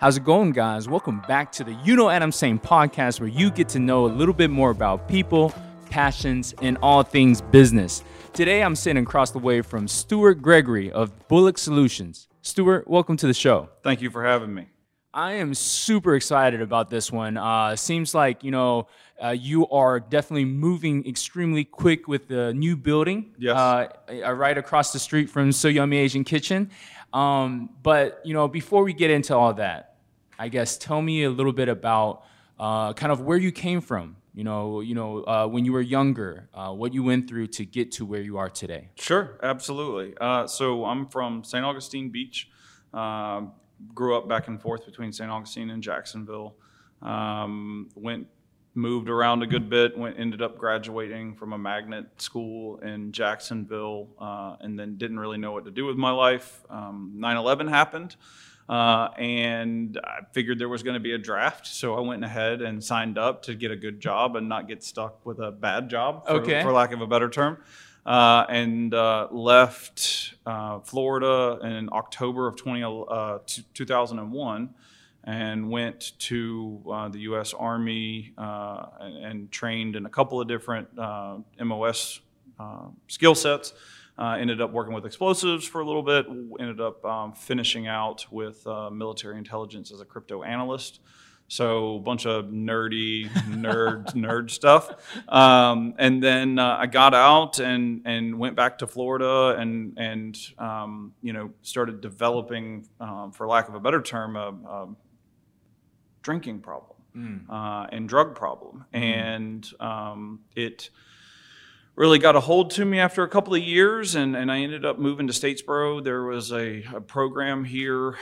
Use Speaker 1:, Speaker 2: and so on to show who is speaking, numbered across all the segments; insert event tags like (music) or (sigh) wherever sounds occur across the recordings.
Speaker 1: How's it going, guys? Welcome back to the You Know What I'm Saying podcast, where you get to know a little bit more about people, passions, and all things business. Today, I'm sitting across the way from Stuart Gregory of Bulloch Solutions. Stuart, welcome to the show.
Speaker 2: Thank you for having me.
Speaker 1: I am super excited about this one. Uh, seems like you know uh, you are definitely moving extremely quick with the new building.
Speaker 2: Yes.
Speaker 1: Uh, uh, right across the street from So Yummy Asian Kitchen. Um, but you know, before we get into all that, I guess tell me a little bit about uh, kind of where you came from. You know, you know, uh, when you were younger, uh, what you went through to get to where you are today.
Speaker 2: Sure, absolutely. Uh, so I'm from St. Augustine Beach. Um, grew up back and forth between St. Augustine and Jacksonville. Um, went moved around a good bit. Went ended up graduating from a magnet school in Jacksonville, uh, and then didn't really know what to do with my life. Um, 9/11 happened. Uh, and I figured there was going to be a draft, so I went ahead and signed up to get a good job and not get stuck with a bad job, for,
Speaker 1: Okay.
Speaker 2: for lack of a better term. Uh, and uh, left uh, Florida in October of 20, uh, t- 2001 and went to uh, the U.S. Army uh, and, and trained in a couple of different uh, MOS uh, skill sets. Uh, ended up working with explosives for a little bit. Ended up um, finishing out with uh, military intelligence as a crypto analyst. So a bunch of nerdy nerd (laughs) nerd stuff. Um, and then uh, I got out and and went back to Florida and and um, you know started developing, um, for lack of a better term, a, a drinking problem uh, and drug problem, and um, it really got a hold to me after a couple of years, and, and I ended up moving to Statesboro. There was a, a program here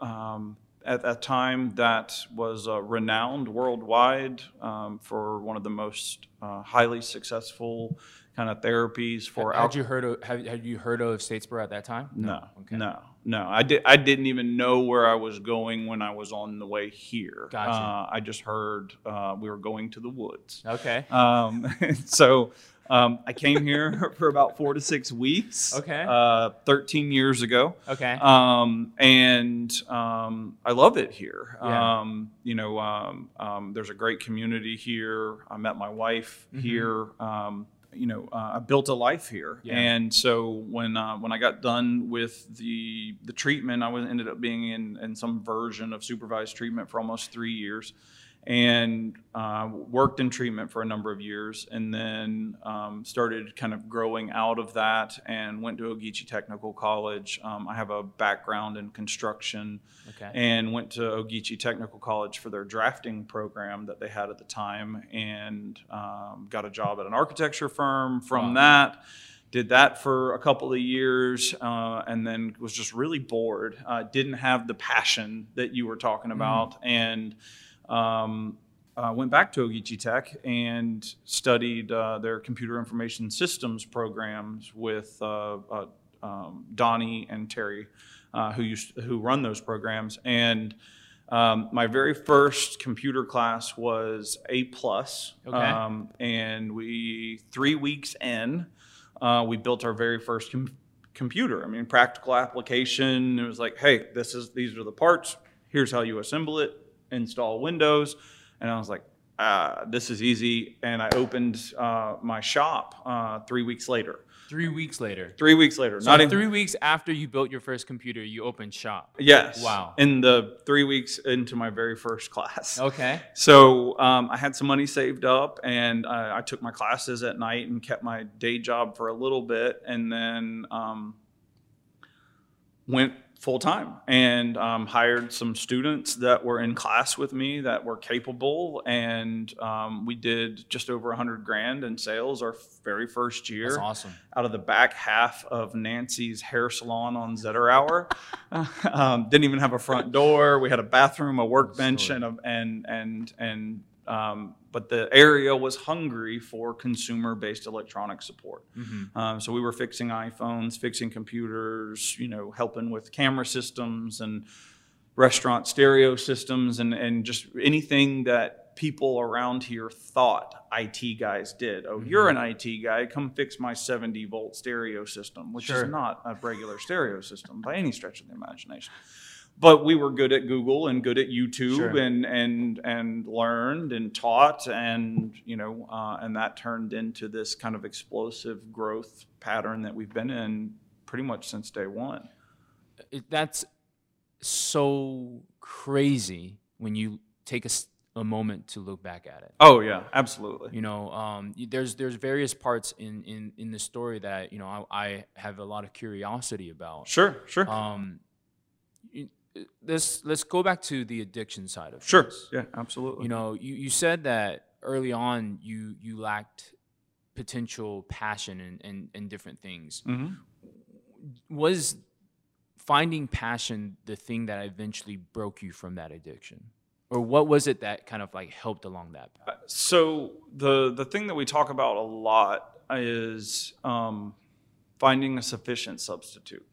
Speaker 2: um, at that time that was uh, renowned worldwide um, for one of the most uh, highly successful kind of therapies for
Speaker 1: Had
Speaker 2: alcohol.
Speaker 1: you heard of Have, had you heard of Statesboro at that time?
Speaker 2: No,
Speaker 1: Okay.
Speaker 2: no, no. I did. I didn't even know where I was going when I was on the way here.
Speaker 1: Gotcha.
Speaker 2: Uh, I just heard uh, we were going to the woods.
Speaker 1: Okay.
Speaker 2: Um, (laughs) so um, I came here (laughs) for about four to six weeks.
Speaker 1: Okay.
Speaker 2: Uh, Thirteen years ago.
Speaker 1: Okay.
Speaker 2: Um, and um, I love it here.
Speaker 1: Yeah.
Speaker 2: Um, you know, um, um, there's a great community here. I met my wife
Speaker 1: Mhm.
Speaker 2: here. Um, you know, uh, I built a life here,
Speaker 1: Yeah.
Speaker 2: and so when uh, when I got done with the the treatment, I was ended up being in in some version of supervised treatment for almost three years, and uh, worked in treatment for a number of years, and then um, started kind of growing out of that, and went to Ogeechee Technical College. Um, I have a background in construction,
Speaker 1: Okay.
Speaker 2: and went to Ogeechee Technical College for their drafting program that they had at the time, and um, got a job at an architecture firm. From
Speaker 1: Wow.
Speaker 2: that, did that for a couple of years, uh, and then was just really bored. Uh, didn't have the passion that you were talking about, and um, uh, went back to Ogeechee Tech and studied uh, their computer information systems programs with uh, uh, um, Donnie and Terry, uh, who used who run those programs. And um, my very first computer class was A plus,
Speaker 1: Okay.
Speaker 2: um, and we three weeks in, uh, we built our very first com- computer. I mean, practical application. It was like, hey, this is these are the parts. Here's how you assemble it. Install Windows, and I was like, ah, this is easy. And I opened uh, my shop uh, three weeks later.
Speaker 1: Three weeks later.
Speaker 2: Three weeks later,
Speaker 1: So
Speaker 2: not even
Speaker 1: three weeks after you built your first computer, you opened shop.
Speaker 2: Yes.
Speaker 1: Wow.
Speaker 2: In the three weeks into my very first class.
Speaker 1: Okay.
Speaker 2: So um, I had some money saved up, and I, I took my classes at night and kept my day job for a little bit, and then um, went full time and um, hired some students that were in class with me that were capable, and um, we did just over hundred grand in sales our very first year
Speaker 1: That's awesome.
Speaker 2: out of the back half of Nancy's hair salon on Zetterower. (laughs) um, didn't even have a front door. We had a bathroom, a workbench, and a, and and and um, but the area was hungry for consumer-based electronic support.
Speaker 1: Mhm.
Speaker 2: Um, so we were fixing iPhones, fixing computers, you know, helping with camera systems and restaurant stereo systems, and and just anything that people around here thought IT guys did. Oh, you're an IT guy, come fix my 70 volt stereo system, which
Speaker 1: Sure.
Speaker 2: is not a regular stereo system by any stretch of the imagination. But we were good at Google and good at YouTube
Speaker 1: Sure.
Speaker 2: and and and learned and taught and you know uh, and that turned into this kind of explosive growth pattern that we've been in pretty much since day one.
Speaker 1: It, that's so crazy when you take a moment to look back at it.
Speaker 2: Oh yeah, absolutely.
Speaker 1: You know, um, there's there's various parts in, in, in the story that you know I, I have a lot of curiosity about.
Speaker 2: Sure, sure,
Speaker 1: Um, y- let's let's go back to the addiction side of
Speaker 2: sure. Yeah, absolutely.
Speaker 1: You know, you, you said that early on you you lacked potential passion and and, and different things.
Speaker 2: Mhm.
Speaker 1: Was finding passion the thing that eventually broke you from that addiction, or what was it that kind of like helped along that path?
Speaker 2: So the the thing that we talk about a lot is um, finding a sufficient substitute,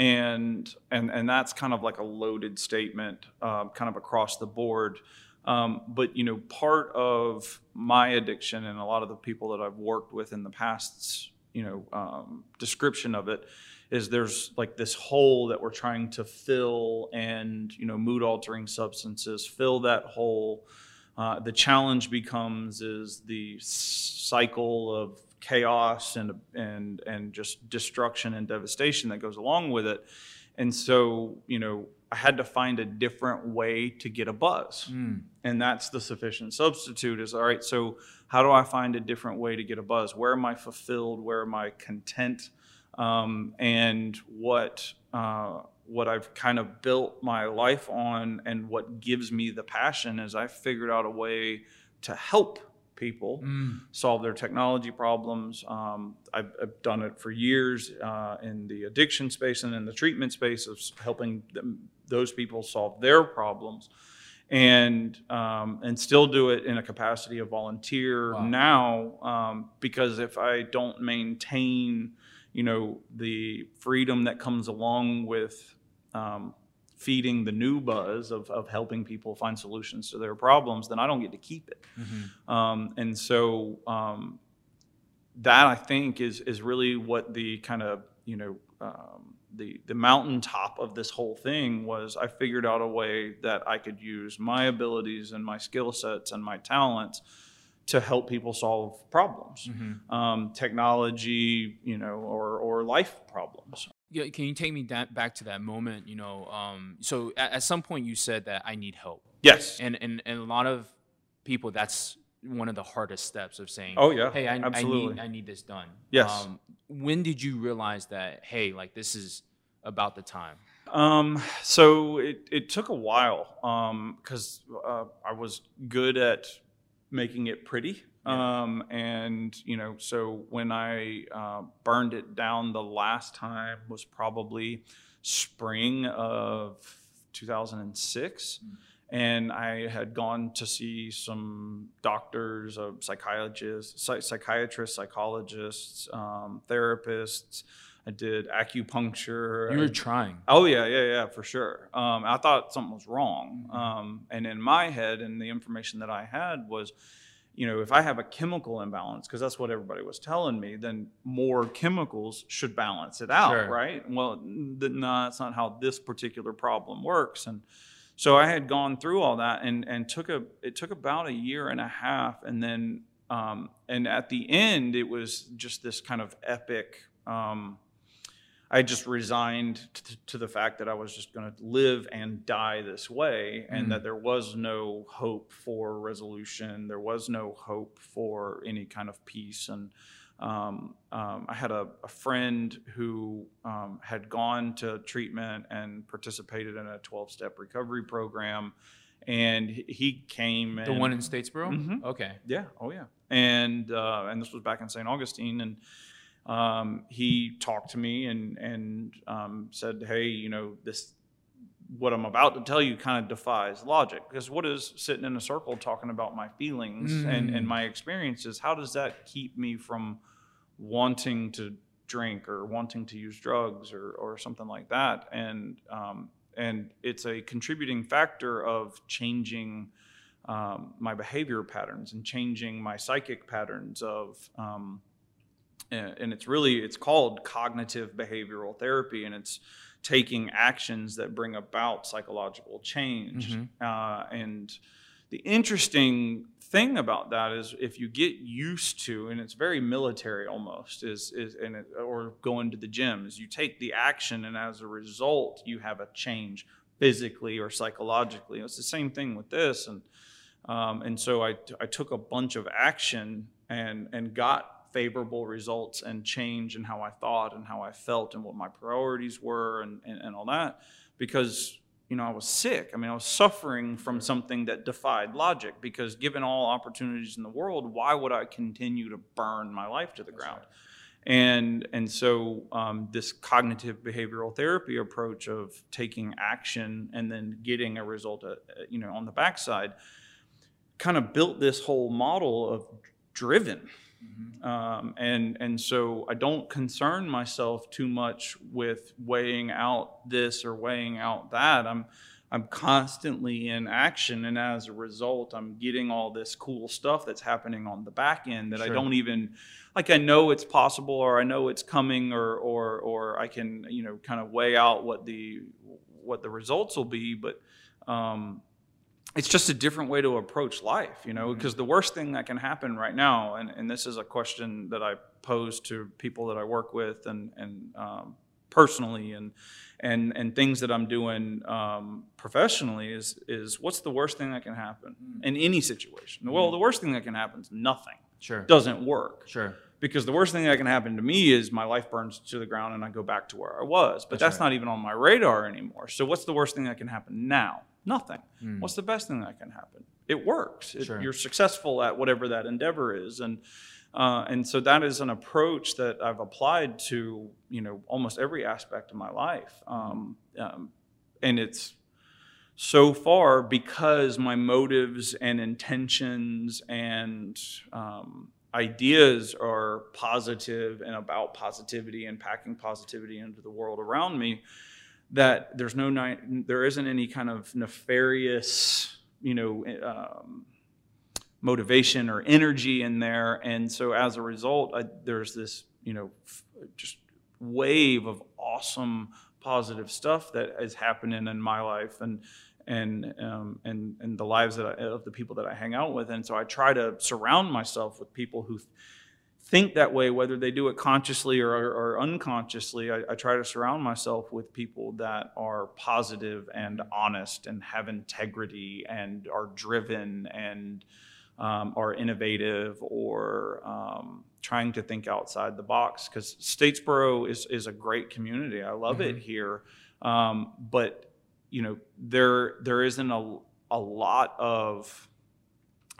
Speaker 2: and and and that's kind of like a loaded statement, uh, kind of across the board. Um, but you know, part of my addiction and a lot of the people that I've worked with in the past, you know, um, description of it is there's like this hole that we're trying to fill, and you know, mood altering substances fill that hole. Uh, the challenge becomes is the cycle of chaos and and and just destruction and devastation that goes along with it. And so, you know, I had to find a different way to get a buzz.
Speaker 1: Mm.
Speaker 2: And that's the sufficient substitute is all right, so how do I find a different way to get a buzz? Where am I fulfilled? Where am I content? Um, and what uh, what I've kind of built my life on and what gives me the passion is I figured out a way to help people
Speaker 1: Mm.
Speaker 2: solve their technology problems. Um, I've, I've done it for years uh, in the addiction space and in the treatment space of helping them, those people solve their problems, and um, and still do it in a capacity of volunteer
Speaker 1: Wow.
Speaker 2: now um, because if I don't maintain, you know, the freedom that comes along with um, feeding the new buzz of, of helping people find solutions to their problems, then I don't get to keep it.
Speaker 1: Mhm.
Speaker 2: Um, and so um, that I think is is really what the kind of you know um, the the mountaintop of this whole thing was. I figured out a way that I could use my abilities and my skill sets and my talents to help people solve problems,
Speaker 1: Mhm.
Speaker 2: um, technology, you know, or or life problems.
Speaker 1: Yeah, can you take me that, back to that moment? You know, um, so at, at some point you said that I need help,
Speaker 2: Yes.
Speaker 1: and and and a lot of people that's one of the hardest steps of saying,
Speaker 2: Oh, yeah.
Speaker 1: hey, I, I need I need this done."
Speaker 2: Yes.
Speaker 1: Um, when did you realize that? Hey, like this is about the time.
Speaker 2: Um, so it, it took a while because uh, I was good at making it pretty. Um, and, you know, so when I uh, burned it down the last time was probably spring of 2006. And I had gone to see some doctors, uh, psychologists, psy- psychiatrists, psychologists, um, therapists. I did acupuncture.
Speaker 1: You were trying.
Speaker 2: Oh yeah, yeah, yeah, for sure. Um, I thought something was wrong, um, and in my head, and the information that I had was, you know, if I have a chemical imbalance, because that's what everybody was telling me, then more chemicals should balance it out,
Speaker 1: Sure.
Speaker 2: right? Well, no, that's not how this particular problem works, and so I had gone through all that, and and took a it took about a year and a half, and then um, and at the end, it was just this kind of epic. Um, I just resigned t- to the fact that I was just going to live and die this way, and
Speaker 1: Mm.
Speaker 2: that there was no hope for resolution. There was no hope for any kind of peace. And um, um, I had a, a friend who um, had gone to treatment and participated in a 12 step recovery program. And he- came
Speaker 1: The one in Statesboro.
Speaker 2: Mhm.
Speaker 1: Okay.
Speaker 2: yeah, oh yeah. And uh, and this was back in St. Augustine, and um, he talked to me and and um, said, "Hey, you know this." What I'm about to tell you kind of defies logic because what is sitting in a circle talking about my feelings and,
Speaker 1: Mm.
Speaker 2: and my experiences? How does that keep me from wanting to drink or wanting to use drugs or, or something like that? And um, and it's a contributing factor of changing um, my behavior patterns and changing my psychic patterns of um, and it's really it's called cognitive behavioral therapy and it's taking actions that bring about psychological change. Uh, and the interesting thing about that is if you get used to, and it's very military almost, is is and it, or going to the gym, is you take the action, and as a result, you have a change physically or psychologically. It's the same thing with this, and um, and so I I took a bunch of action and and got favorable results and change in how I thought and how I felt and what my priorities were and, and, and all that because you know I was sick. I mean I was suffering from something that defied logic because given all opportunities in the world, why would I continue to burn my life to the ground? And and so um, this cognitive behavioral therapy approach of taking action and then getting a result, uh, you know, on the backside, kind of built this whole model of driven Mm-hmm. Um, and and so I don't concern myself too much with weighing out this or weighing out that. I'm I'm constantly in action, and as a result, I'm getting all this cool stuff that's happening on the back end that sure. I don't even like. I know it's possible, or I know it's coming, or or or I can you know kind of weigh out what the what the results will be, but um, it's just a different way to approach life, you know, because mm-hmm. the worst thing that can happen right now, and, and this is a question that I pose to people that I work with and, and um, personally and, and, and things that I'm doing um, professionally is, is what's the worst thing that can happen mm. in any situation? Mm-hmm. Well, the worst thing that can happen is nothing.
Speaker 1: Sure.
Speaker 2: Doesn't work.
Speaker 1: Sure.
Speaker 2: Because the worst thing that can happen to me is my life burns to the ground and I go back to where I was. But that's, that's right. not even on my radar anymore. So what's the worst thing that can happen now? Nothing. Mm. What's the best thing that can happen? It works. It, sure. You're successful at whatever that endeavor is, and uh, and so that is an approach that I've applied to you know almost every aspect of my life, um, um, and it's so far because my motives and intentions and um, ideas are positive and about positivity and packing positivity into the world around me that there's no there isn't any kind of nefarious you know um, motivation or energy in there. And so as a result I, there's this you know just wave of awesome positive stuff that is happening in my life. And and um, and and the lives that I, of the people that I hang out with and so I try to surround myself with people who think that way, whether they do it consciously or, or unconsciously. I, I, try to surround myself with people that are positive and honest and have integrity and are driven and um, are innovative or um, trying to think outside the box. Because Statesboro is, is a great community. I love mm-hmm. it here. Um, but, you know, there there isn't a, a lot of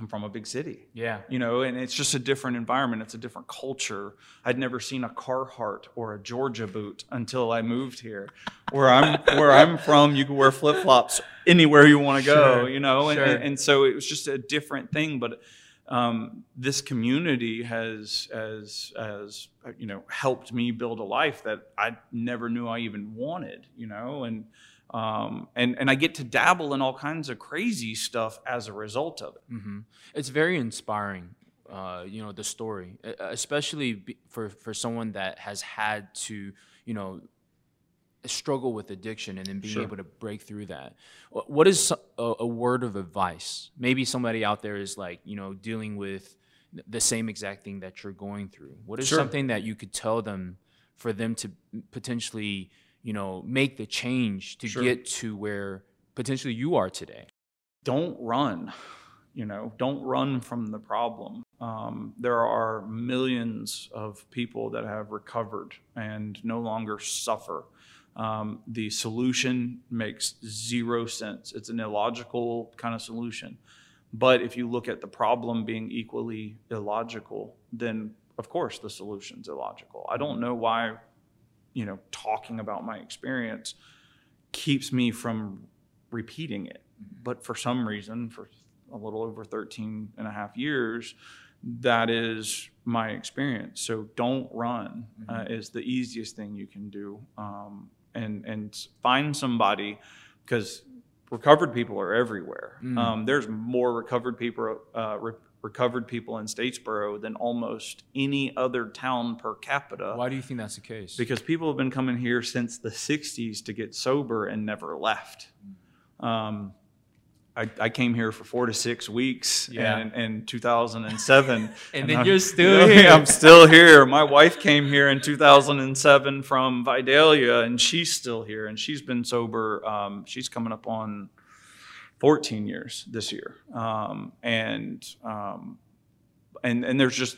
Speaker 2: I'm from a big city.
Speaker 1: Yeah.
Speaker 2: You know, and it's just a different environment. It's a different culture. I'd never seen a Carhartt or a Georgia boot until I moved here. Where I'm where I'm from, you can wear flip flops anywhere you want to go. Sure. You know, and, sure. and, and, so it was just a different thing. But um, this community has has has you know helped me build a life that I never knew I even wanted. You know, and um, and and I get to dabble in all kinds of crazy stuff as a result of it.
Speaker 1: Mm-hmm. It's very inspiring, uh, you know, the story, especially for for someone that has had to, you know, struggle with addiction and then being sure. able to break through that. What is a, a word of advice? Maybe somebody out there is like, you know, dealing with the same exact thing that you're going through. What is sure. something that you could tell them for them to potentially you know, make the change to sure. get to where potentially you are today?
Speaker 2: Don't run. You know, don't run from the problem. Um, there are millions of people that have recovered and no longer suffer. Um, the solution makes zero sense. It's an illogical kind of solution. But if you look at the problem being equally illogical, then of course the solution's illogical. I don't know why you know, talking about my experience keeps me from repeating it. Mm-hmm. But for some reason, for a little over 13 and a half years, that is my experience. So don't run mm-hmm. uh, is the easiest thing you can do. Um, and, and find somebody because recovered people are everywhere. Mm. Um, there's more recovered people, uh, re- recovered people in Statesboro than almost any other town per capita.
Speaker 1: Why do you think that's the case?
Speaker 2: Because people have been coming here since the 60s to get sober and never left. Um, I, I came here for four to six weeks
Speaker 1: Yeah.
Speaker 2: in, in 2007. (laughs)
Speaker 1: And then
Speaker 2: I'm-
Speaker 1: you're still (laughs) here.
Speaker 2: I'm still here. My wife came here in 2007 from Vidalia, and she's still here. And she's been sober. Um, she's coming up on 14 years this year. Um, and, um, and, and there's just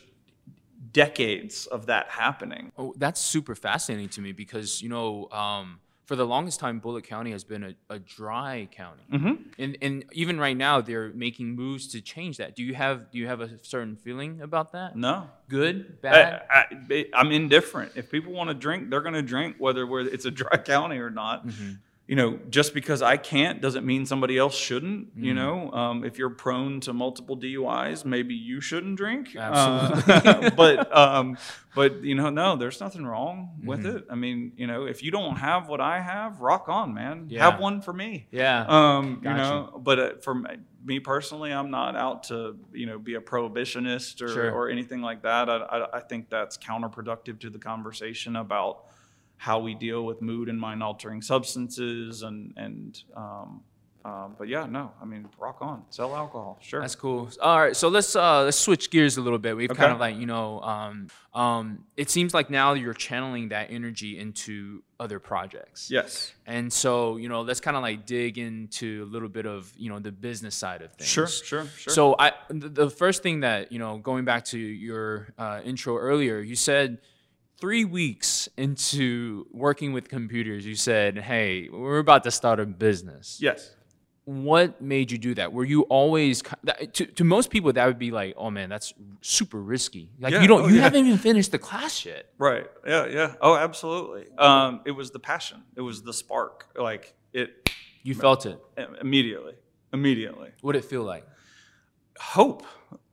Speaker 2: decades of that happening.
Speaker 1: Oh, that's super fascinating to me because you know, um, for the longest time, Bulloch County has been a, a dry county,
Speaker 2: Mm-hmm.
Speaker 1: and and even right now, they're making moves to change that. Do you have do you have a certain feeling about that?
Speaker 2: No.
Speaker 1: Good, bad.
Speaker 2: I, I'm indifferent. If people want to drink, they're going to drink, whether it's a dry (laughs) county or not.
Speaker 1: Mm-hmm.
Speaker 2: You know, just because I can't doesn't mean somebody else shouldn't.
Speaker 1: Mm-hmm.
Speaker 2: You know, um, if you're prone to multiple DUIs, maybe you shouldn't drink.
Speaker 1: Absolutely.
Speaker 2: Uh, (laughs) but um, but you know, no, there's nothing wrong with
Speaker 1: Mm-hmm.
Speaker 2: it. I mean, you know, if you don't have what I have, rock on, man.
Speaker 1: Yeah.
Speaker 2: Have one for me.
Speaker 1: yeah.
Speaker 2: Um,
Speaker 1: Got
Speaker 2: you know, but uh, for me personally, I'm not out to you know be a prohibitionist or,
Speaker 1: Sure.
Speaker 2: or anything like that. I, I, I think that's counterproductive to the conversation about how we deal with mood and mind altering substances and and. Um, um, but yeah, no, I mean, rock on, sell alcohol, sure.
Speaker 1: That's cool. All right, so let's uh, let's switch gears a little bit. We've
Speaker 2: Okay.
Speaker 1: kind of like you know, um, um, it seems like now you're channeling that energy into other projects.
Speaker 2: yes,
Speaker 1: And so you know, let's kind of like dig into a little bit of you know the business side of things.
Speaker 2: sure, sure, sure.
Speaker 1: So I, the the first thing that you know, going back to your uh, intro earlier, you said three weeks into working with computers, you said, "Hey, we're about to start a business."
Speaker 2: yes.
Speaker 1: What made you do that? Were you always to to most people that would be like, "Oh man, that's super risky." Like
Speaker 2: Yeah,
Speaker 1: you don't,
Speaker 2: oh,
Speaker 1: you
Speaker 2: yeah.
Speaker 1: haven't even finished the class yet.
Speaker 2: Right. Yeah. Yeah. Oh, absolutely. Um, it was the passion. It was the spark. Like it
Speaker 1: You felt it.
Speaker 2: immediately. Immediately.
Speaker 1: What did it feel like?
Speaker 2: Hope,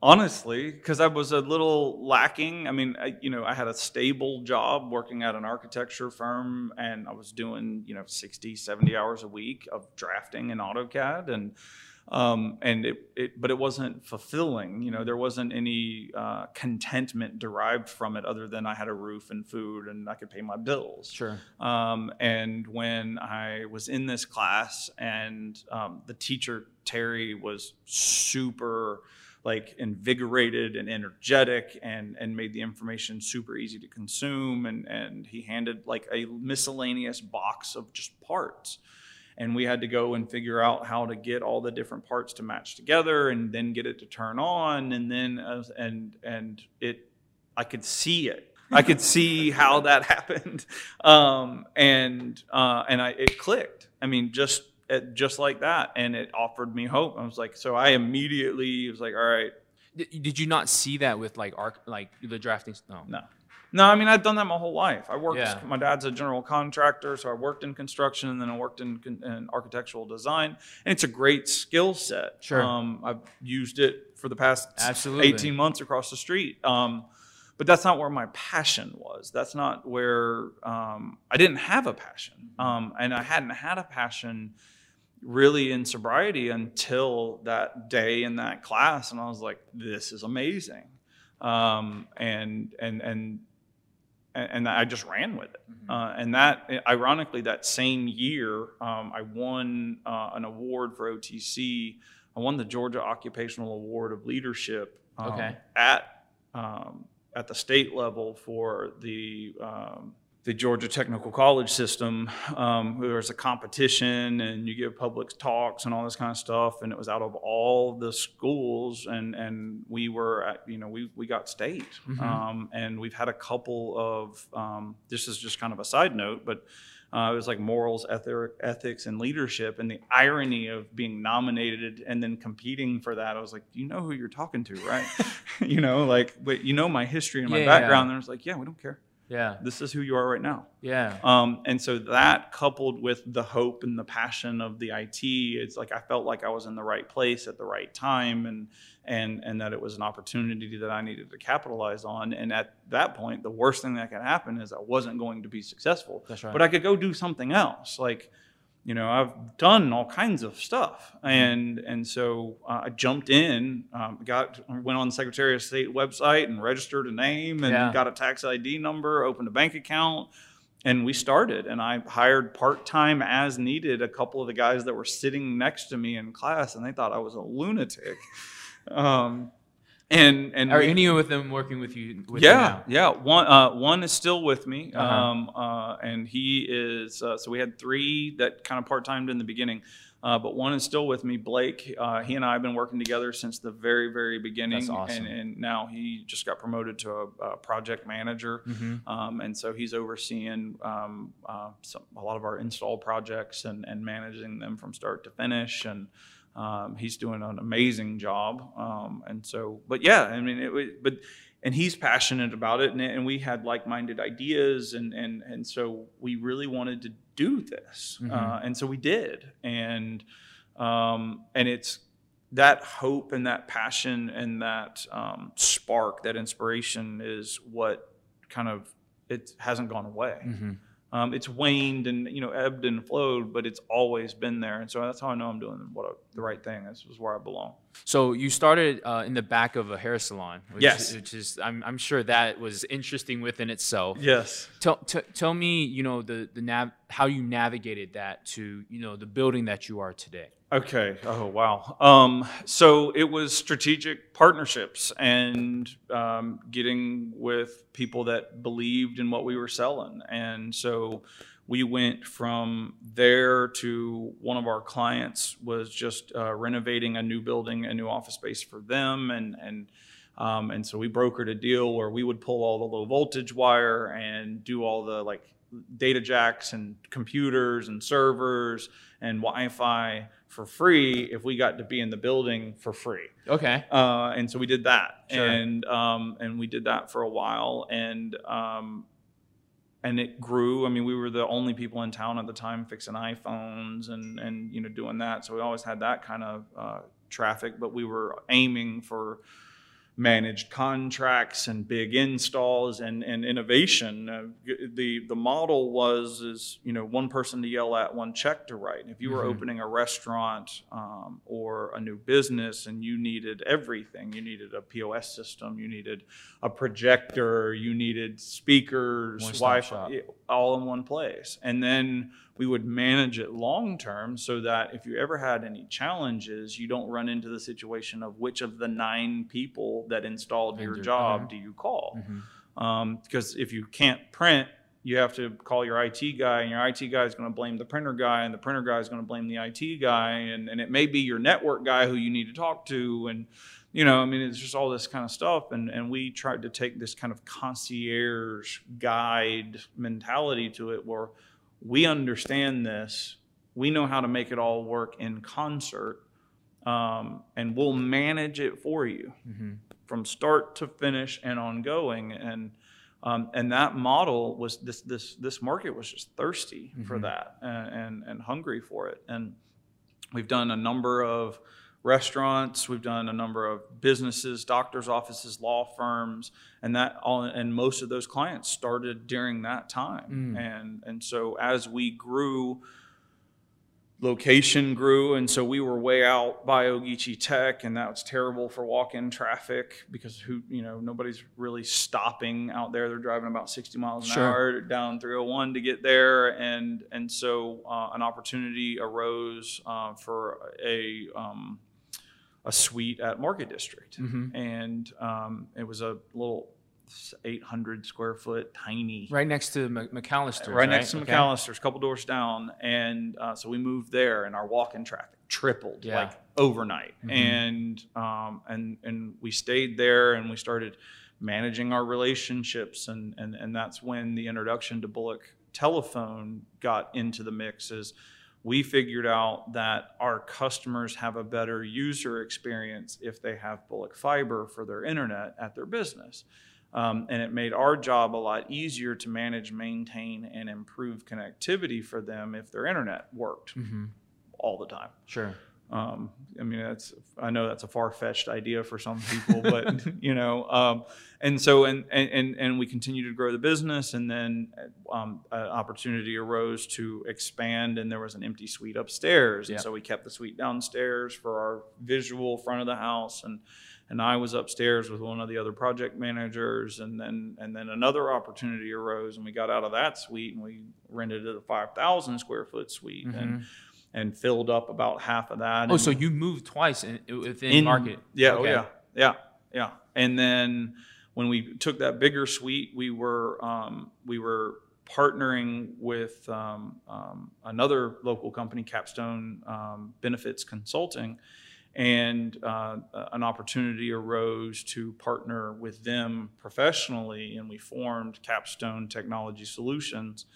Speaker 2: honestly, because I was a little lacking. I mean, I, you know, I had a stable job working at an architecture firm, and I was doing you know 60, 70 hours a week of drafting in AutoCAD, and um, and it, it, but it wasn't fulfilling. You know, there wasn't any uh, contentment derived from it other than I had a roof and food, and I could pay my bills.
Speaker 1: Sure.
Speaker 2: Um, and when I was in this class, and um, the teacher Terry was super like invigorated and energetic, and and made the information super easy to consume, and and he handed like a miscellaneous box of just parts. And we had to go and figure out how to get all the different parts to match together, and then get it to turn on, and then as, and and it I could see it. I could see (laughs) how that happened, um, and uh, and I it clicked. I mean, just it, just like that, and it offered me hope. I was like, so I immediately was like, all right,
Speaker 1: Did, did you not see that with like arc, like the drafting? No.
Speaker 2: no. No, I mean I've done that my whole life. I worked.
Speaker 1: Yeah.
Speaker 2: My dad's a general contractor, so I worked in construction, and then I worked in, in architectural design, and it's a great skill set.
Speaker 1: Sure.
Speaker 2: Um, I've used it for the past
Speaker 1: Absolutely.
Speaker 2: eighteen months across the street. Um, but that's not where my passion was. That's not where um, I didn't have a passion, um, and I hadn't had a passion really in sobriety until that day in that class, and I was like, "This is amazing," um, and and and and and I just ran with it. Uh, and that, ironically, that same year, um, I won uh, an award for OTC. I won the Georgia Occupational Award of Leadership um,
Speaker 1: Okay.
Speaker 2: at um, at the state level for the um, the Georgia Technical College system. Um, there was a competition, and you give public talks and all this kind of stuff. And it was out of all the schools, and and we were at, you know we we got state, um, and we've had a couple of. Um, this is just kind of a side note, but. Uh, it was like morals, ethic, ethics, and leadership. And the irony of being nominated and then competing for that, I was like, "You know who you're talking to, right? (laughs) you know, like, but you know my history and my
Speaker 1: Yeah, yeah.
Speaker 2: background." And I was like, "Yeah, we don't care.
Speaker 1: Yeah.
Speaker 2: This is who you are right now."
Speaker 1: Yeah.
Speaker 2: Um, and so that coupled with the hope and the passion of the IT, it's like I felt like I was in the right place at the right time, and and and that it was an opportunity that I needed to capitalize on. And at that point, the worst thing that could happen is I wasn't going to be successful.
Speaker 1: That's right.
Speaker 2: But I could go do something else, like. You know, I've done all kinds of stuff, and and so uh, I jumped in, um, got went on the Secretary of State website and registered a name and
Speaker 1: Yeah.
Speaker 2: got a tax ID number, opened a bank account, and we started. And I hired part time as needed a couple of the guys that were sitting next to me in class, and they thought I was a lunatic. (laughs) Um, and and
Speaker 1: Are
Speaker 2: we-
Speaker 1: any of them working with you? With you
Speaker 2: yeah,
Speaker 1: now?
Speaker 2: yeah. One uh, one is still with me,
Speaker 1: Uh-huh.
Speaker 2: um, uh, and he is. Uh, so we had three that kind of part timed in the beginning, uh, but one is still with me. Blake, uh, he and I have been working together since the very very beginning,
Speaker 1: That's awesome.
Speaker 2: and, and now he just got promoted to a, a project manager,
Speaker 1: Mhm.
Speaker 2: um, and so he's overseeing um, uh, some, a lot of our install projects and, and managing them from start to finish and. Um, he's doing an amazing job, um, and so, but yeah, I mean, it, but and he's passionate about it, and, and we had like-minded ideas, and and and so we really wanted to do this,
Speaker 1: Mhm.
Speaker 2: uh, and so we did, and um, and it's that hope and that passion and that um, spark, that inspiration, is what kind of it hasn't gone away.
Speaker 1: Mhm.
Speaker 2: Um, it's waned and you know ebbed and flowed, but it's always been there, and so that's how I know I'm doing what the right thing. This is where I belong.
Speaker 1: So you started uh, in the back of a hair salon, which,
Speaker 2: Yes.
Speaker 1: which is I'm, I'm sure that was interesting within itself.
Speaker 2: Yes.
Speaker 1: Tell, t- tell me, you know, the the nav- how you navigated that to you know the building that you are today.
Speaker 2: Okay. Oh wow. Um, so it was strategic partnerships and um, getting with people that believed in what we were selling, and so we went from there to one of our clients was just uh, renovating a new building, a new office space for them, and and. Um, and so we brokered a deal where we would pull all the low voltage wire and do all the like data jacks and computers and servers and Wi-Fi for free if we got to be in the building for free.
Speaker 1: Okay.
Speaker 2: Uh, and so we did that,
Speaker 1: Sure.
Speaker 2: and um, and we did that for a while, and um, and it grew. I mean, we were the only people in town at the time fixing iPhones and and you know doing that. So we always had that kind of uh, traffic, but we were aiming for managed contracts and big installs and, and innovation. Uh, the the model was is you know one person to yell at, one check to write. If you were
Speaker 1: Mhm.
Speaker 2: opening a restaurant um, or a new business and you needed everything, you needed a POS system, you needed a projector, you needed speakers, Wi-Fi, all in one place, and then we would manage it long term so that if you ever had any challenges, you don't run into the situation of which of the nine people that installed your job do you call?
Speaker 1: Mhm.
Speaker 2: Um, because if you can't print, you have to call your IT guy, and your IT guy is going to blame the printer guy, and the printer guy is going to blame the IT guy, and, and it may be your network guy who you need to talk to, and you know, I mean, it's just all this kind of stuff, and and we tried to take this kind of concierge guide mentality to it, where we understand this, we know how to make it all work in concert, um, and we'll manage it for you
Speaker 1: Mhm.
Speaker 2: from start to finish and ongoing and um, and that model was this this this market was just thirsty for
Speaker 1: Mhm.
Speaker 2: that and, and and hungry for it and we've done a number of restaurants we've done a number of businesses doctors offices law firms and that all and most of those clients started during that time
Speaker 1: Mm.
Speaker 2: and and so as we grew location grew and so we were way out by Ogeechee Tech and that was terrible for walk-in traffic because who you know nobody's really stopping out there they're driving about 60 miles an
Speaker 1: Sure.
Speaker 2: hour down 301 to get there and and so uh, an opportunity arose uh, for a um, a suite at Market District
Speaker 1: Mhm.
Speaker 2: and um, it was a little 800 square foot tiny
Speaker 1: Right next to Mc- McAllister.
Speaker 2: right, next to
Speaker 1: Okay.
Speaker 2: McAllister's, a couple doors down, and uh, so we moved there, and our walk-in traffic tripled
Speaker 1: Yeah.
Speaker 2: like overnight,
Speaker 1: Mhm.
Speaker 2: and um, and and we stayed there, and we started managing our relationships, and and and that's when the introduction to Bulloch Telephone got into the mix. Is we figured out that our customers have a better user experience if they have Bulloch Fiber for their internet at their business. Um, and it made our job a lot easier to manage, maintain, and improve connectivity for them if their internet worked
Speaker 1: Mhm.
Speaker 2: all the time.
Speaker 1: Sure.
Speaker 2: Um, I mean, that's I know that's a far fetched idea for some people, (laughs) but you know, um, and so and and and we continue to grow the business, and then um, an opportunity arose to expand, and there was an empty suite upstairs, and
Speaker 1: Yeah.
Speaker 2: so we kept the suite downstairs for our visual front of the house, and and I was upstairs with one of the other project managers, and then and then another opportunity arose, and we got out of that suite, and we rented a five thousand square foot suite, and and filled up about half of that.
Speaker 1: Oh, so you moved twice in, within
Speaker 2: in
Speaker 1: market?
Speaker 2: Yeah, oh yeah, yeah, yeah. And then when we took that bigger suite, we were um, we were partnering with um, um, another local company, Capstone um, Benefits Consulting, and uh, an opportunity arose to partner with them professionally, and we formed Capstone Technology Solutions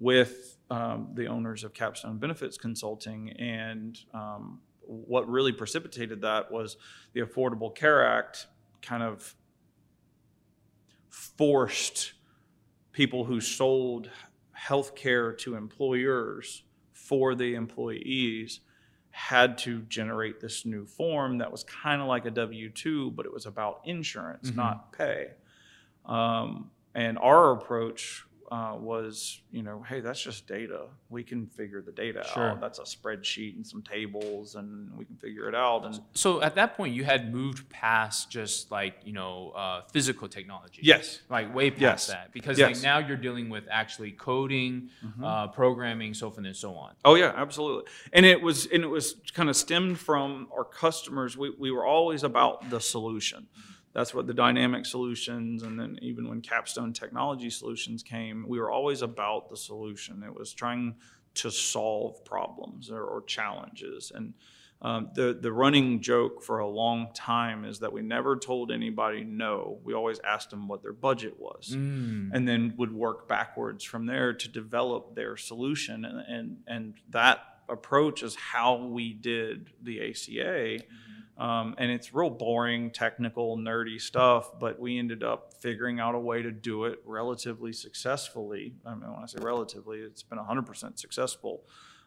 Speaker 2: with um, the owners of Capstone Benefits Consulting. And um, what really precipitated that was the Affordable Care Act kind of forced people who sold health care to employers for the employees had to generate this new form that was kind of like a W 2, but it was about insurance,
Speaker 1: Mhm.
Speaker 2: not pay. Um, and our approach uh, was, you know, hey, that's just data. We can figure the data
Speaker 1: Sure.
Speaker 2: out. That's a spreadsheet and some tables, and we can figure it out. And
Speaker 1: So at that point, you had moved past just like you know uh, physical technology.
Speaker 2: yes,
Speaker 1: Like way past
Speaker 2: Yes.
Speaker 1: that, because
Speaker 2: Yes. Mm-hmm.
Speaker 1: like now you're dealing with actually coding, uh, programming, so forth and so on.
Speaker 2: Oh yeah, absolutely. And it was and it was kind of stemmed from our customers. We, we were always about the solution. That's what the dynamic solutions and then even when Capstone Technology Solutions came, we were always about the solution. It was trying to solve problems or, or challenges. And um, the the running joke for a long time is that we never told anybody no. We always asked them what their budget was
Speaker 1: Mm.
Speaker 2: and then would work backwards from there to develop their solution and and, and that approach is how we did the ACA um, and it's real boring technical nerdy stuff but we ended up figuring out a way to do it relatively successfully. I mean when I say relatively it's been 100% successful.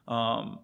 Speaker 2: Um,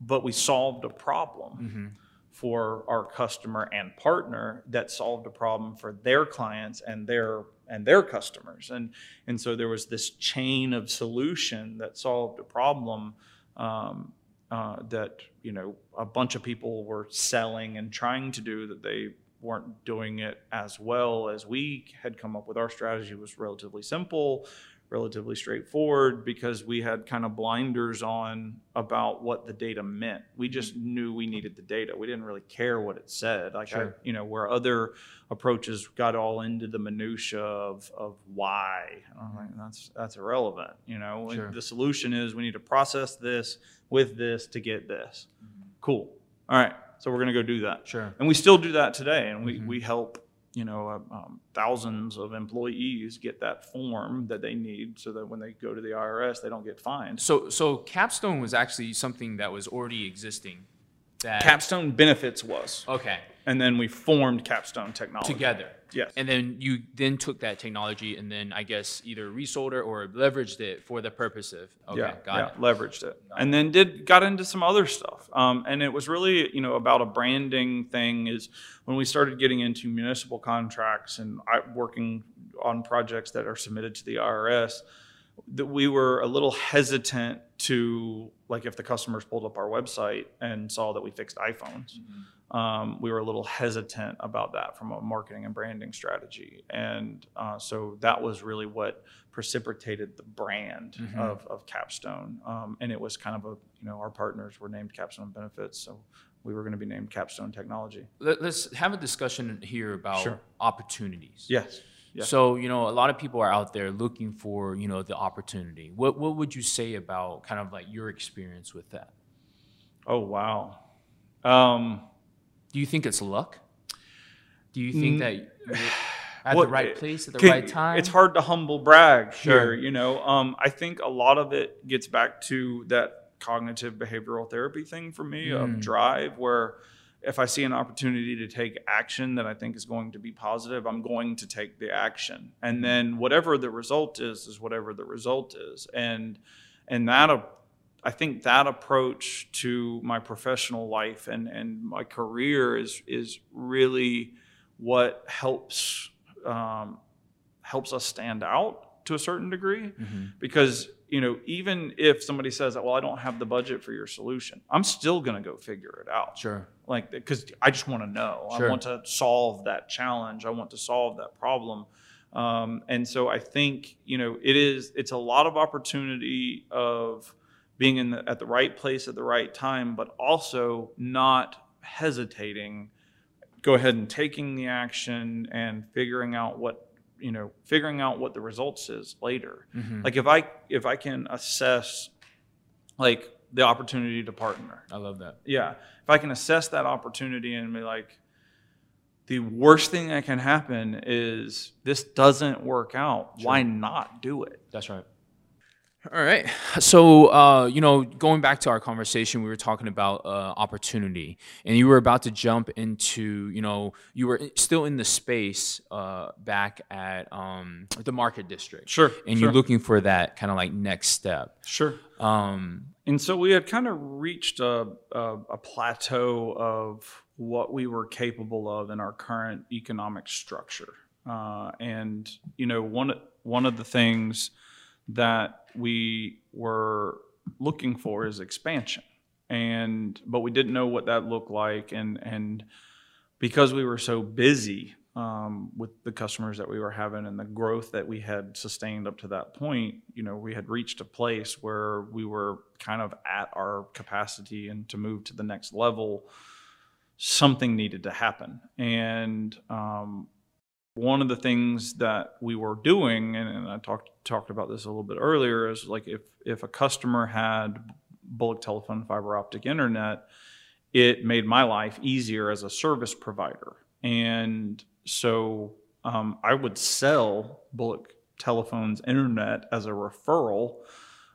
Speaker 2: but we solved a problem
Speaker 1: Mm-hmm.
Speaker 2: for our customer and partner that solved a problem for their clients and their and their customers. And and so there was this chain of solution that solved a problem um, uh, that you know a bunch of people were selling and trying to do that they weren't doing it as well as we had come up with our strategy was relatively simple relatively straightforward because we had kind of blinders on about what the data meant. We just knew we needed the data. We didn't really care what it said. Like I, you know, where other approaches got all into the minutia of of why. I'm like, that's that's irrelevant. You know,
Speaker 1: Sure.
Speaker 2: the solution is we need to process this with this to get this. Cool. All right. So we're gonna go do that.
Speaker 1: Sure.
Speaker 2: And we still do that today, and we,
Speaker 1: Mhm.
Speaker 2: we help you know uh, um, thousands of employees get that form that they need, so that when they go to the IRS, they don't get fined.
Speaker 1: So so Capstone was actually something that was already existing. That
Speaker 2: Capstone Benefits was,
Speaker 1: okay
Speaker 2: and then we formed Capstone Technology
Speaker 1: together.
Speaker 2: Yes.
Speaker 1: And then you then took that technology and then I guess either resold it or leveraged it for the purpose of okay,
Speaker 2: yeah,
Speaker 1: got
Speaker 2: yeah,
Speaker 1: it.
Speaker 2: leveraged it, and then did got into some other stuff. Um, and it was really, you know, about a branding thing. Is when we started getting into municipal contracts and I, working on projects that are submitted to the IRS, that we were a little hesitant to like if the customers pulled up our website and saw that we fixed iPhones. Um, we were a little hesitant about that from a marketing and branding strategy, and uh, so that was really what precipitated the brand
Speaker 1: Mhm.
Speaker 2: of, of Capstone. Um, and it was kind of a you know our partners were named Capstone Benefits, so we were going to be named Capstone Technology.
Speaker 1: Let, us have a discussion here about
Speaker 2: Sure.
Speaker 1: opportunities.
Speaker 2: Yes. Yeah.
Speaker 1: So, you know, a lot of people are out there looking for, you know, the opportunity. What what would you say about kind of like your experience with that?
Speaker 2: Oh wow. Um,
Speaker 1: Do you think it's luck? Do you think
Speaker 2: Mm,
Speaker 1: that you're (sighs) at the right place at the
Speaker 2: Can-
Speaker 1: right time?
Speaker 2: It's hard to humble brag
Speaker 1: Sure.
Speaker 2: here, you know. Um, I think a lot of it gets back to that cognitive behavioral therapy thing for me
Speaker 1: Mm.
Speaker 2: of drive, where if I see an opportunity to take action that I think is going to be positive, I'm going to take the action, and then whatever the result is, is whatever the result is, and and that I think that approach to my professional life and, and my career is is really what helps um, helps us stand out to a certain degree because you know even if somebody says well I don't have the budget for your solution I'm still going to go figure it out
Speaker 1: Sure.
Speaker 2: like because I just want to know.
Speaker 1: Sure.
Speaker 2: I want to solve that challenge. I want to solve that problem. Um, and so I think you know it is. It's a lot of opportunity of being in the, at the right place at the right time, but also not hesitating. Go ahead and taking the action and figuring out what you know, figuring out what the results is later.
Speaker 1: Mm-hmm.
Speaker 2: Like if I if I can assess like the opportunity to partner
Speaker 1: I love that.
Speaker 2: yeah if i can assess that opportunity and be like the worst thing that can happen is this doesn't work out why not do it
Speaker 1: That's right. All right. So, uh, you know, going back to our conversation, we were talking about uh, opportunity, and you were about to jump into, you know, you were still in the space uh, back at um, the market district.
Speaker 2: Sure,
Speaker 1: And
Speaker 2: sure.
Speaker 1: you're looking for that kind of like next step.
Speaker 2: sure
Speaker 1: Um,
Speaker 2: and so we had kind of reached a, a, a plateau of what we were capable of in our current economic structure uh, and you know one one of the things that we were looking for is expansion. And but we didn't know what that looked like. And and because we were so busy um, with the customers that we were having and the growth that we had sustained up to that point you know we had reached a place where we were kind of at our capacity and to move to the next level something needed to happen. And um, one of the things that we were doing, and, and I talked talked about this a little bit earlier, is like if if a customer had Bulloch Telephone fiber optic internet, it made my life easier as a service provider, and so um, I would sell Bulloch Telephone's internet as a referral.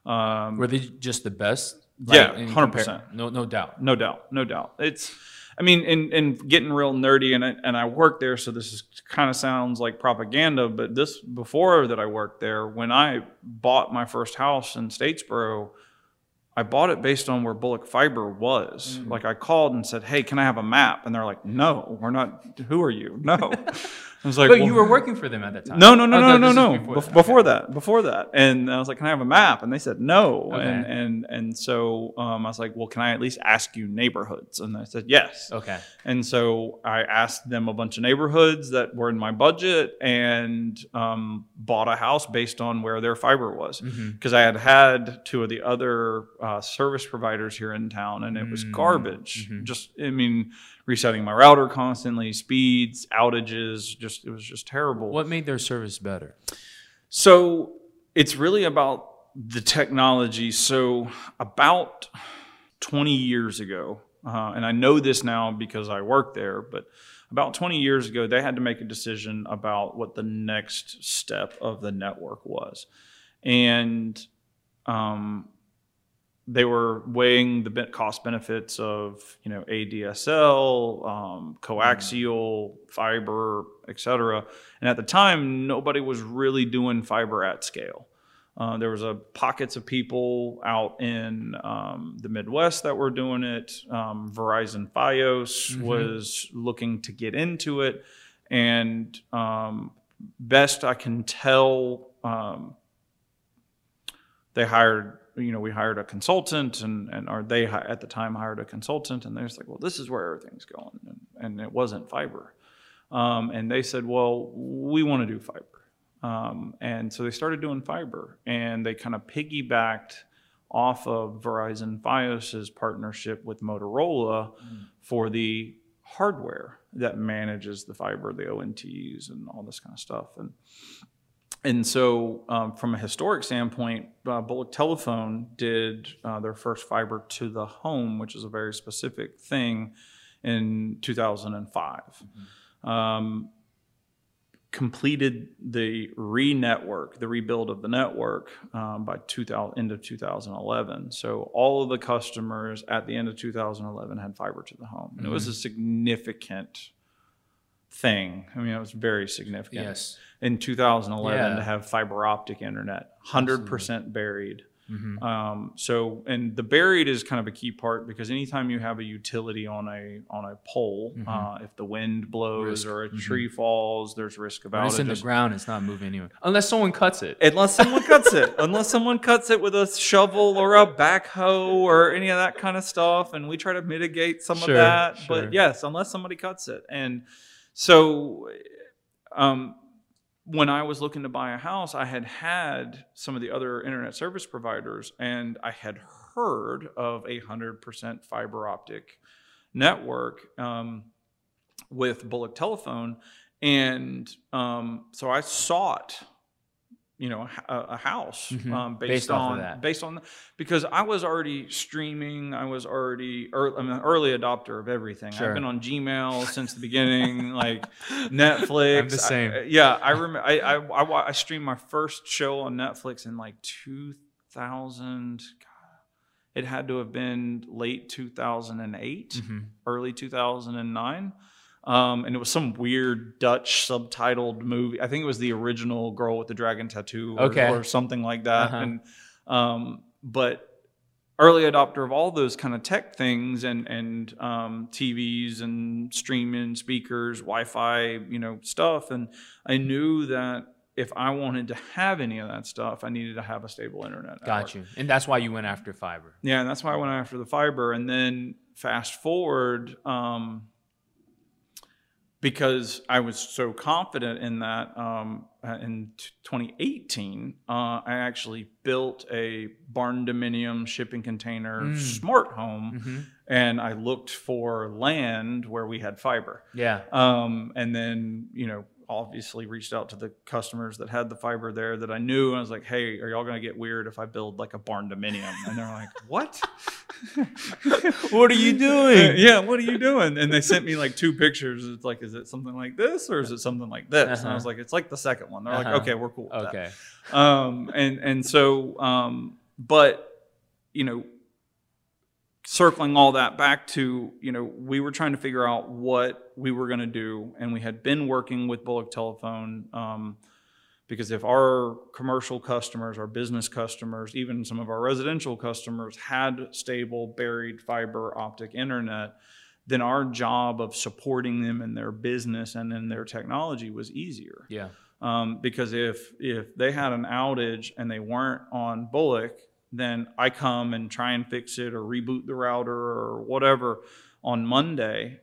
Speaker 2: Um,
Speaker 1: were they just the best?
Speaker 2: Yeah, 100%.
Speaker 1: No, no doubt.
Speaker 2: no doubt, no doubt. It's, I mean, and and getting real nerdy, and I, and I worked there, so this is kind of sounds like propaganda, but this before that I worked there, when I bought my first house in Statesboro, I bought it based on where Bulloch Fiber was.
Speaker 1: Mm.
Speaker 2: Like I called and said, "Hey, can I have a map?" And they're like, "No, we're not. Who are you? (laughs) No." I was like,
Speaker 1: But
Speaker 2: "Well,
Speaker 1: you were working for them at that time.
Speaker 2: no, no, no,
Speaker 1: Oh,
Speaker 2: no, no, no.
Speaker 1: before that.
Speaker 2: Before,
Speaker 1: Okay.
Speaker 2: that, before that, and I was like, "Can I have a map?" And they said no.
Speaker 1: Okay.
Speaker 2: And and and so um, I was like, "Well, can I at least ask you neighborhoods?" And they said yes.
Speaker 1: Okay.
Speaker 2: And so I asked them a bunch of neighborhoods that were in my budget and um, bought a house based on where their fiber was.
Speaker 1: Mm-hmm.
Speaker 2: Because I had had two of the other uh, service providers here in town and it was
Speaker 1: Mm,
Speaker 2: garbage.
Speaker 1: mhm.
Speaker 2: Just, I mean, resetting my router constantly, speeds, outages, just, it was just terrible.
Speaker 1: What made their service better?
Speaker 2: So it's really about the technology. So about 20 years ago, uh, and I know this now because I work there, but about 20 years ago, they had to make a decision about what the next step of the network was. And um, they were weighing the cost benefits of you know ADSL, um, coaxial, fiber, et cetera. And at the time, nobody was really doing fiber at scale. Uh, there was a pockets of people out in um, the Midwest that were doing it. Um, Verizon FiOS was looking to get into it, and um, best I can tell, um, they hired. You know, we hired a consultant, and and or they at the time hired a consultant, and they're just like, well, this is where everything's going, and, and it wasn't fiber. Um, and they said, well, we want to do fiber. Um, and so they started doing fiber and they kind of piggybacked off of Verizon Fios's partnership with Motorola for the hardware that manages the fiber, the ONTs and all this kind of stuff. And and so, um, from a historic standpoint, uh, Bulloch Telephone did uh, their first fiber to the home, which is a very specific thing, in 2005. Um, completed the re-network, the rebuild of the network um, by 2000, end of 2011. So all of the customers at the end of 2011 had fiber to the home, and it was a significant thing. I mean, it was very significant
Speaker 1: Yes.
Speaker 2: in 2011
Speaker 1: Yeah.
Speaker 2: to have fiber optic internet, 100% buried. Um, so, and the buried is kind of a key part because anytime you have a utility on a on a pole, uh, if the wind blows or a tree falls, there's risk of
Speaker 1: When it's in the ground, it's not moving anywhere. Unless someone cuts it.
Speaker 2: Unless someone cuts it, (laughs) unless someone cuts it with a shovel or a backhoe or any of that kind of stuff, and we try to mitigate some
Speaker 1: Sure,
Speaker 2: of that.
Speaker 1: sure.
Speaker 2: But yes, unless somebody cuts it, and so um, when I was looking to buy a house, I had had some of the other internet service providers, and I had heard of a hundred percent fiber optic network um, with Bulloch Telephone, and um, so I sought, you know, a house
Speaker 1: Mhm.
Speaker 2: um, based,
Speaker 1: Based of
Speaker 2: on
Speaker 1: that.
Speaker 2: based on because I was already streaming. I was already ear I'm an early adopter of everything.
Speaker 1: Sure.
Speaker 2: I've been on Gmail (laughs) since the beginning, like Netflix.
Speaker 1: I'm the same.
Speaker 2: I- yeah, I remember. I, I I I streamed my first show on Netflix in like 2000. God, it had to have been late 2008
Speaker 1: Mhm.
Speaker 2: early 2009. Um, and it was some weird Dutch subtitled movie. I think it was the original Girl with the Dragon Tattoo or,
Speaker 1: Okay.
Speaker 2: or something like that.
Speaker 1: Uh-huh.
Speaker 2: And um, but early adopter of all those kind of tech things and and um, TVs and streaming speakers, Wi-Fi, you know, stuff. And I knew that if I wanted to have any of that stuff, I needed to have a stable internet. network.
Speaker 1: Got you. And that's why you went after fiber.
Speaker 2: Yeah, and that's why I went after the fiber. And then fast forward, um, because I was so confident in that, um, in 2018, uh, I actually built a barn dominium shipping container
Speaker 1: Mm.
Speaker 2: smart home,
Speaker 1: hmm
Speaker 2: and I looked for land where we had fiber.
Speaker 1: Yeah.
Speaker 2: Um, and then, you know, obviously reached out to the customers that had the fiber there that I knew. And I was like, hey, are y'all going to get weird if I build like a barn dominium? And they're like, what? (laughs) (laughs)
Speaker 1: What are you doing?
Speaker 2: yeah, what are you doing? And they sent me like two pictures. It's like, is it something like this or is it something like this? And I
Speaker 1: Uh-huh.
Speaker 2: was like, it's like the second one. They're
Speaker 1: Uh-huh.
Speaker 2: like, okay, we're cool. With
Speaker 1: Okay.
Speaker 2: Um, and, and so, um, but, you know, circling all that back to you know we were trying to figure out what we were going to do and we had been working with bulloch telephone um, because if our commercial customers our business customers even some of our residential customers had stable buried fiber optic internet then our job of supporting them in their business and in their technology was easier
Speaker 1: Yeah.
Speaker 2: um, because if if they had an outage and they weren't on Bulloch, then I come and try and fix it or reboot the router or whatever on Monday,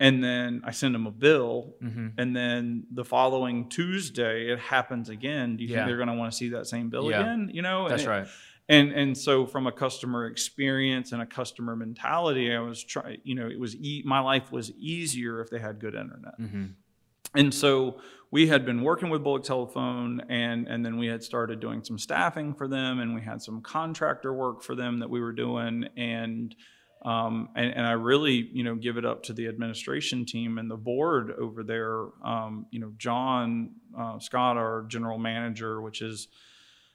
Speaker 2: and then I send them a bill,
Speaker 1: hmm
Speaker 2: and then the following Tuesday it happens again. Do you
Speaker 1: Yeah.
Speaker 2: think they're going to want to see that same bill
Speaker 1: Yeah.
Speaker 2: again? You know,
Speaker 1: That's
Speaker 2: And-
Speaker 1: right.
Speaker 2: and and so from a customer experience and a customer mentality, I was trying. You know, it was e- my life was easier if they had good internet.
Speaker 1: hmm
Speaker 2: And so we had been working with Bulloch Telephone, and and then we had started doing some staffing for them, and we had some contractor work for them that we were doing, and um, and, and I really you know give it up to the administration team and the board over there. Um, you know, John uh, Scott, our general manager, which is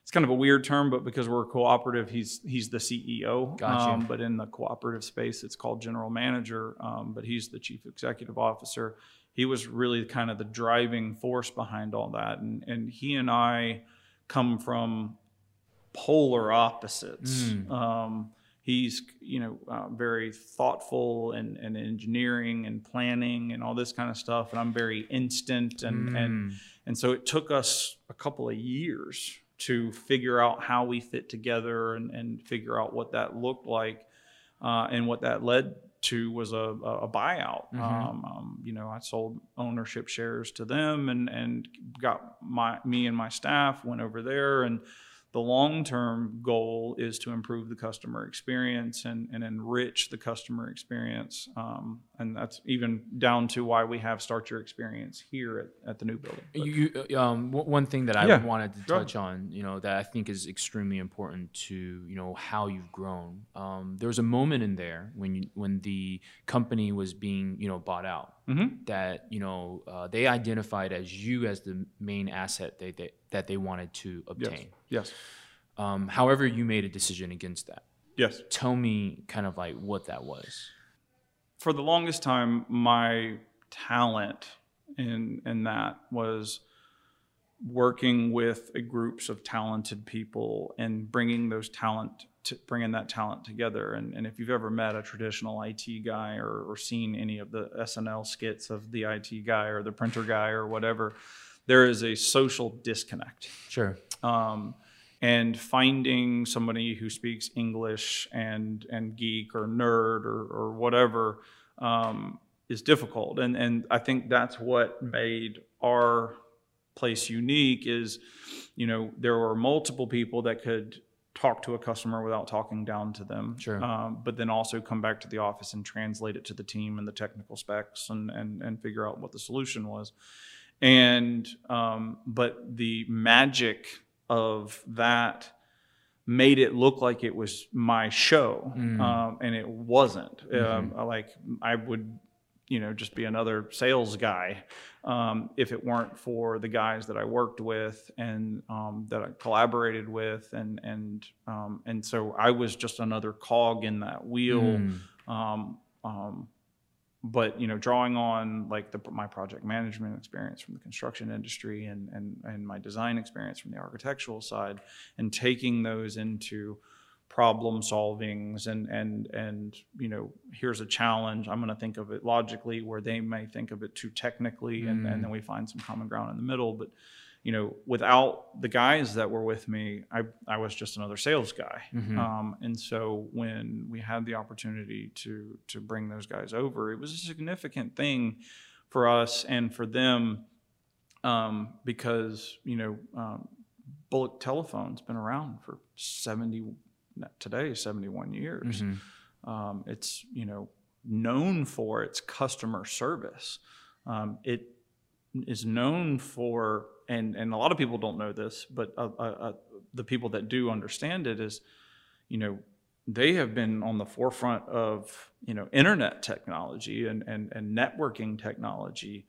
Speaker 2: it's kind of a weird term, but because we're a cooperative, he's he's the CEO.
Speaker 1: Gotcha.
Speaker 2: Um, but in the cooperative space, it's called general manager. Um, but he's the chief executive officer. He was really kind of the driving force behind all that, and and he and I come from polar opposites.
Speaker 1: Mm.
Speaker 2: He's you know uh, very thoughtful and, and engineering and planning and all this kind of stuff, and I'm very instant and and
Speaker 1: Mm.
Speaker 2: and so it took us a couple of years to figure out how we fit together and, and figure out what that looked like. Uh, and what that led to was a, a buyout.
Speaker 1: Mhm.
Speaker 2: Um, um, you know, I sold ownership shares to them and, and got my me and my staff went over there and the long-term goal is to improve the customer experience and, and enrich the customer experience. Um, and that's even down to why we have Start Your Experience here at, at the new building. But-
Speaker 1: You, you, um, w- one thing that I
Speaker 2: Yeah,
Speaker 1: wanted to
Speaker 2: sure.
Speaker 1: touch on, you know, that I think is extremely important to, you know, how you've grown. Um, there was a moment in there when you, when the company was being, you know, bought out
Speaker 2: Mhm.
Speaker 1: that, you know, uh, they identified as you as the main asset they, they, that they wanted to obtain.
Speaker 2: Yes.
Speaker 1: Um, however, you made a decision against that.
Speaker 2: Yes.
Speaker 1: Tell me kind of like what that was.
Speaker 2: For the longest time, my talent in in that was working with groups of talented people and bringing those talent to bringing that talent together. And, and if you've ever met a traditional IT guy or, or seen any of the SNL skits of the IT guy or the printer guy or whatever, there is a social disconnect.
Speaker 1: Sure.
Speaker 2: Um, and finding somebody who speaks English and and geek or nerd or, or whatever um, is difficult. And and I think that's what made our place unique is, you know, there were multiple people that could talk to a customer without talking down to them.
Speaker 1: Sure.
Speaker 2: Um, but then also come back to the office and translate it to the team and the technical specs and and and figure out what the solution was. And um, but the magic of that made it look like it was my show, um, and it wasn't. Um, like I would, you know, just be another sales guy um, if it weren't for the guys that I worked with and um, that I collaborated with, and and um, and so I was just another cog in that wheel. Um, um, but you know, drawing on like the, my project management experience from the construction industry and, and and my design experience from the architectural side, and taking those into problem solvings and and and you know here's a challenge. I'm going to think of it logically where they may think of it too technically and, and mm. then we find some common ground in the middle. But you know without the guys that were with me i, I was just another sales guy. Um, and so when we had the opportunity to to bring those guys over it was a significant thing for us and for them um, because you know um, bulloch telephone's been around for 70 today 71 years. Um, it's you know known for its customer service. Um, it is known for and and a lot of people don't know this but uh, uh, uh, the people that do understand it is you know they have been on the forefront of you know internet technology and and, and networking technology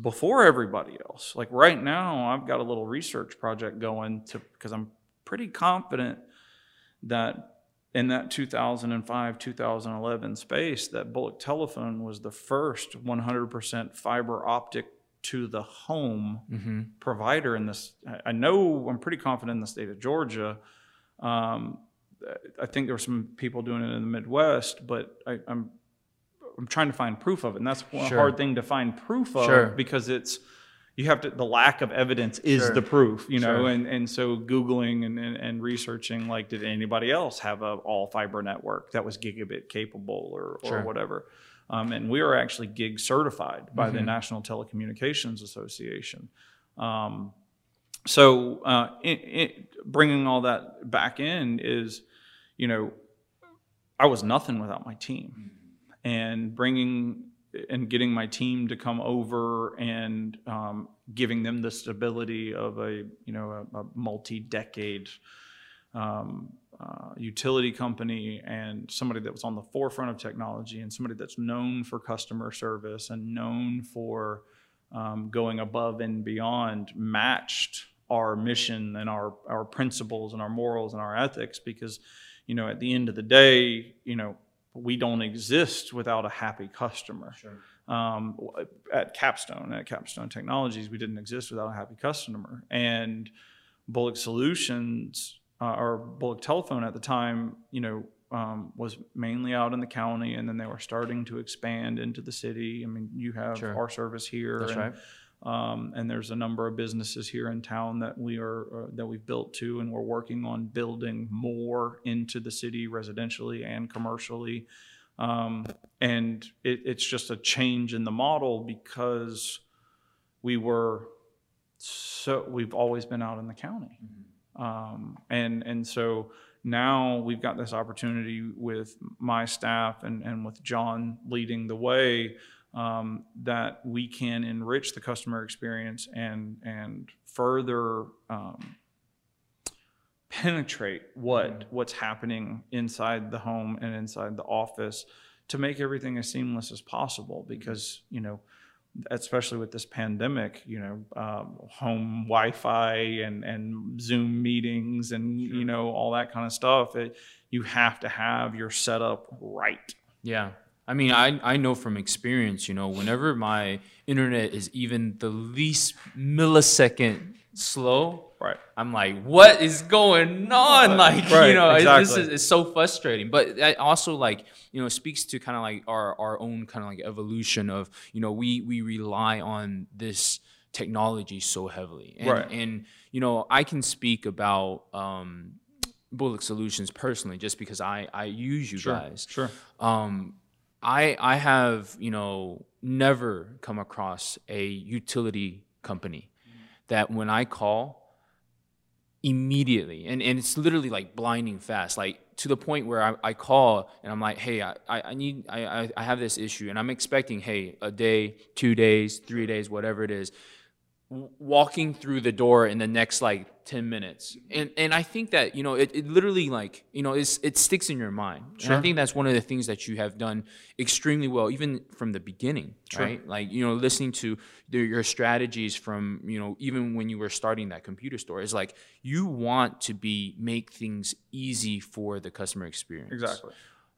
Speaker 2: before everybody else. Like right now i've got a little research project going to because i'm pretty confident that in that 2005 2011 space that bulloch telephone was the first 100% fiber optic to the home provider in this I- know i'm pretty confident in the state of georgia um, i think there were some people doing it in the midwest but I, i'm i'm trying to find proof of it and that's one
Speaker 1: Sure.
Speaker 2: hard thing to find proof of
Speaker 1: Sure.
Speaker 2: because it's you have to the lack of evidence is
Speaker 1: Sure.
Speaker 2: the proof you know and and so googling and, and, and researching like did anybody else have a all fiber network that was gigabit capable or, or whatever um, and we are actually gig certified by the national telecommunications association. Um, so uh, it, it, bringing all that back in is you know i was nothing without my team. And bringing and getting my team to come over and um, giving them the stability of a you know a, a multi-decade um, uh, utility company and somebody that was on the forefront of technology and somebody that's known for customer service and known for um, going above and beyond matched our mission and our, our principles and our morals and our ethics because you know at the end of the day you know we don't exist without a happy customer. Um, at capstone at capstone technologies we didn't exist without a happy customer. And bulloch solutions uh, or bulloch telephone at the time you know um, was mainly out in the county and then they were starting to expand into the city i mean you have
Speaker 1: Sure.
Speaker 2: our service here
Speaker 1: That's
Speaker 2: and,
Speaker 1: right.
Speaker 2: um, and there's a number of businesses here in town that we are uh, that we've built to, and we're working on building more into the city residentially and commercially. Um, and it, it's just a change in the model because we were so we've always been out in the county, um, and and so now we've got this opportunity with my staff and and with John leading the way um, that we can enrich the customer experience and and further um, penetrate what what's happening inside the home and inside the office to make everything as seamless as possible because you know especially with this pandemic you know um, home wi-fi and and zoom meetings and you know all that kind of stuff it, you have to have your setup right
Speaker 1: Yeah. I mean, I, I know from experience, you know, whenever my internet is even the least millisecond slow,
Speaker 2: Right.
Speaker 1: I'm like, what is going on? Like,
Speaker 2: Right,
Speaker 1: you know, it- this is it's so frustrating. But that also like, you know, speaks to kind of like our our own kind of like evolution of, you know, we we rely on this technology so heavily. And,
Speaker 2: Right.
Speaker 1: and you know, I can speak about um Bulloch Solutions personally just because I I use you guys
Speaker 2: Sure.
Speaker 1: um, I I have you know never come across a utility company that when I call immediately. And, and it's literally like blinding fast. Like to the point where I, I call and I'm like hey I, I need I, I- have this issue. And I'm expecting hey a day two days three days whatever it is walking through the door in the next like 10 minutes. And and i think that you know it, it literally like you know it's, it sticks in your mind. And i think that's one of the things that you have done extremely well even from the beginning right? Like you know listening to the, your strategies from you know even when you were starting that computer store is like you want to be make things easy for the customer experience.
Speaker 2: Exactly.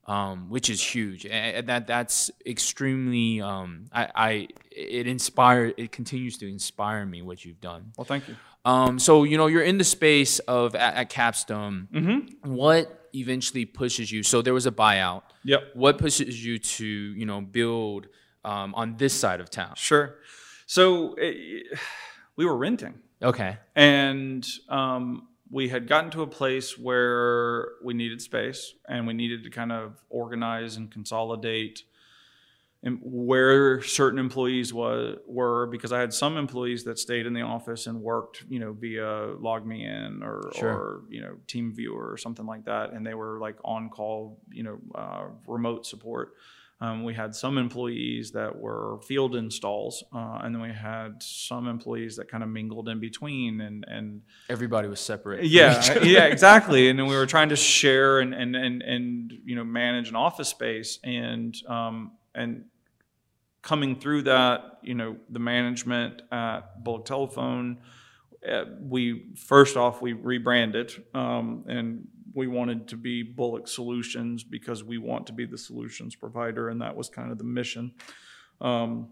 Speaker 1: Um, which is huge. And that that's extremely. Um, I, I it inspire it continues to inspire me what you've done.
Speaker 2: Well, thank you.
Speaker 1: Um, so you know you're in the space of at, at Capstone.
Speaker 2: Mm-hmm.
Speaker 1: What eventually pushes you? So there was a buyout.
Speaker 2: Yep.
Speaker 1: What pushes you to you know build um, on this side of town?
Speaker 2: Sure. So eh, we were renting.
Speaker 1: Okay.
Speaker 2: And um, we had gotten to a place where we needed space and we needed to kind of organize and consolidate and where certain employees was, were because I had some employees that stayed in the office and worked, you know, via LogMeIn or,
Speaker 1: Sure.
Speaker 2: or you know, TeamViewer or something like that, and they were like on call, you know, uh, remote support. Um, we had some employees that were field installs, uh, and then we had some employees that kind of mingled in between. And and
Speaker 1: Everybody was separate.
Speaker 2: yeah, (laughs) yeah, exactly. And then we were trying to share and and and and you know manage an office space, and um, and coming through that, you know, the management at Bulloch Telephone, uh, we first off we rebranded, um, and we wanted to be Bulloch Solutions because we want to be the solutions provider, and that was kind of the mission. Um,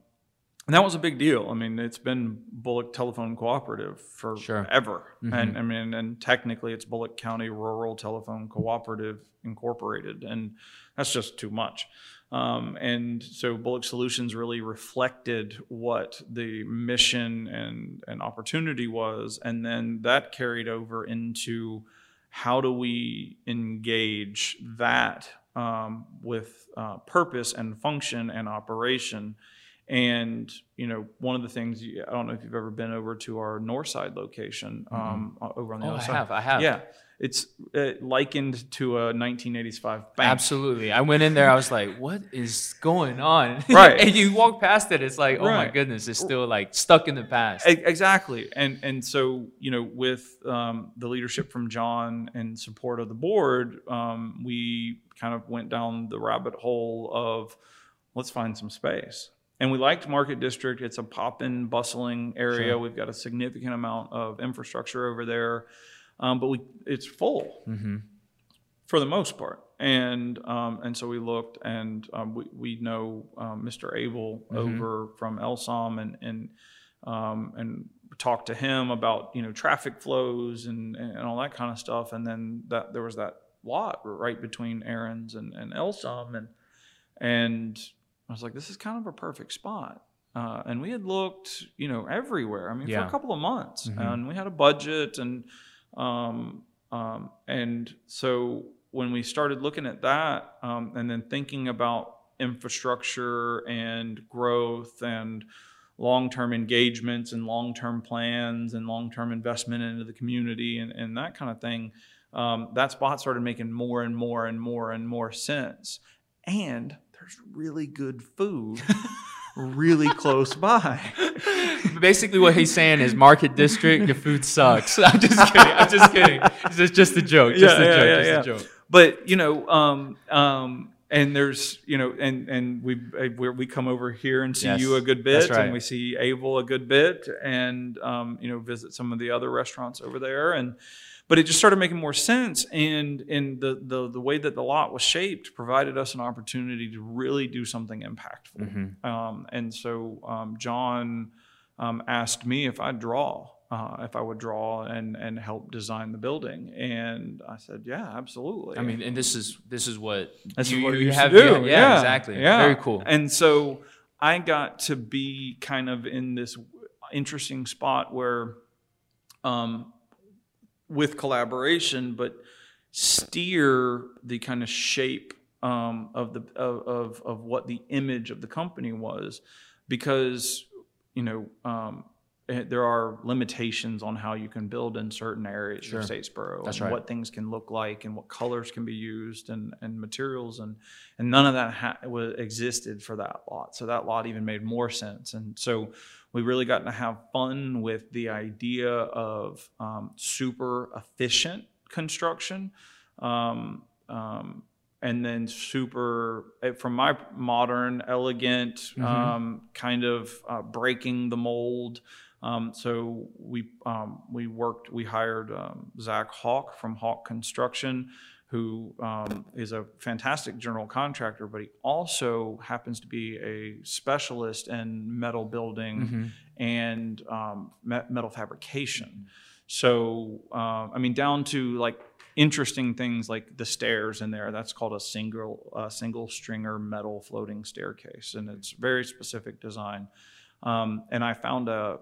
Speaker 2: and that was a big deal. I mean, it's been Bulloch Telephone Cooperative for
Speaker 1: Sure.
Speaker 2: ever, and I mean, and technically, it's Bulloch County Rural Telephone Cooperative Incorporated, and that's just too much. Um, and so, Bulloch Solutions really reflected what the mission and and opportunity was, and then that carried over into how do we engage that um, with uh, purpose and function and operation. And you know, one of the things I don't know if you've ever been over to our north side location, um, uh, over on the
Speaker 1: Oh,
Speaker 2: other
Speaker 1: I
Speaker 2: side.
Speaker 1: have. I have.
Speaker 2: Yeah, it's uh, likened to a 1985 bank.
Speaker 1: Absolutely. I went in there. I was like, "What is going on?" (laughs)
Speaker 2: Right.
Speaker 1: and you walk past it. It's like, "Oh my goodness!" It's still like stuck in the past.
Speaker 2: Exactly, and and so you know, with um, the leadership from John and support of the board, um, we kind of went down the rabbit hole of let's find some space. And we liked Market District. It's a poppin', bustling area.
Speaker 1: Sure.
Speaker 2: We've got a significant amount of infrastructure over there, um, but we it's full
Speaker 1: hmm
Speaker 2: for the most part. And um, and so we looked, and um, we we know um, Mr. Abel over from Elsom, and and um, and talked to him about you know traffic flows and and all that kind of stuff. And then that there was that lot right between Aaron's and and Elsom, and and I was like, this is kind of a perfect spot. Uh, and we had looked, you know, everywhere. I mean, for a couple of months,
Speaker 1: Mhm.
Speaker 2: and we had a budget, and um, um, and so when we started looking at that, um, and then thinking about infrastructure and growth and long-term engagements and long-term plans and long-term investment into the community and, and that kind of thing, um, that spot started making more and more and more and more sense. And there's really good food (laughs) really close by. (laughs)
Speaker 1: Basically, what he's saying is, Market District, your food sucks. (laughs) I'm just kidding. I'm just kidding. It's just, just a joke. Just
Speaker 2: Yeah,
Speaker 1: a
Speaker 2: yeah,
Speaker 1: joke.
Speaker 2: yeah,
Speaker 1: just
Speaker 2: yeah.
Speaker 1: a joke.
Speaker 2: but you know um um and there's you know and and we we we come over here and see
Speaker 1: Yes,
Speaker 2: you a good bit
Speaker 1: right.
Speaker 2: and we see Abel a good bit and um you know visit some of the other restaurants over there and but it just started making more sense and and the, the the way that the lot was shaped provided us an opportunity to really do something impactful um, and so um, john um, asked me if i'd draw uh, if i would draw and and help design the building and i said yeah absolutely
Speaker 1: I mean, and this is this is what
Speaker 2: that's
Speaker 1: you,
Speaker 2: what
Speaker 1: you have.
Speaker 2: to do.
Speaker 1: Yeah, exactly.
Speaker 2: Yeah.
Speaker 1: Very cool.
Speaker 2: And so I got to be kind of in this interesting spot where, um, with collaboration, but steer the kind of shape um, of the of, of of what the image of the company was, because you know. Um, eh, there are limitations on how you can build in certain areas
Speaker 1: Sure.
Speaker 2: of Statesboro
Speaker 1: That's
Speaker 2: and
Speaker 1: right.
Speaker 2: what things can look like and what colors can be used and, and materials and and none of that ha- existed for that lot. So that lot even made more sense. And so we really got to have fun with the idea of um, super efficient construction. Um, um, and then super, eh, from my modern, elegant, um, kind of uh, breaking the mold. Um, so we um, we worked. We hired um, Zach Hawk from Hawk Construction, who um, is a fantastic general contractor, but he also happens to be a specialist in metal building and um, me- metal fabrication. So um, I mean, down to like interesting things like the stairs in there. That's called a single uh, single stringer metal floating staircase, and it's very specific design. Um, and I found a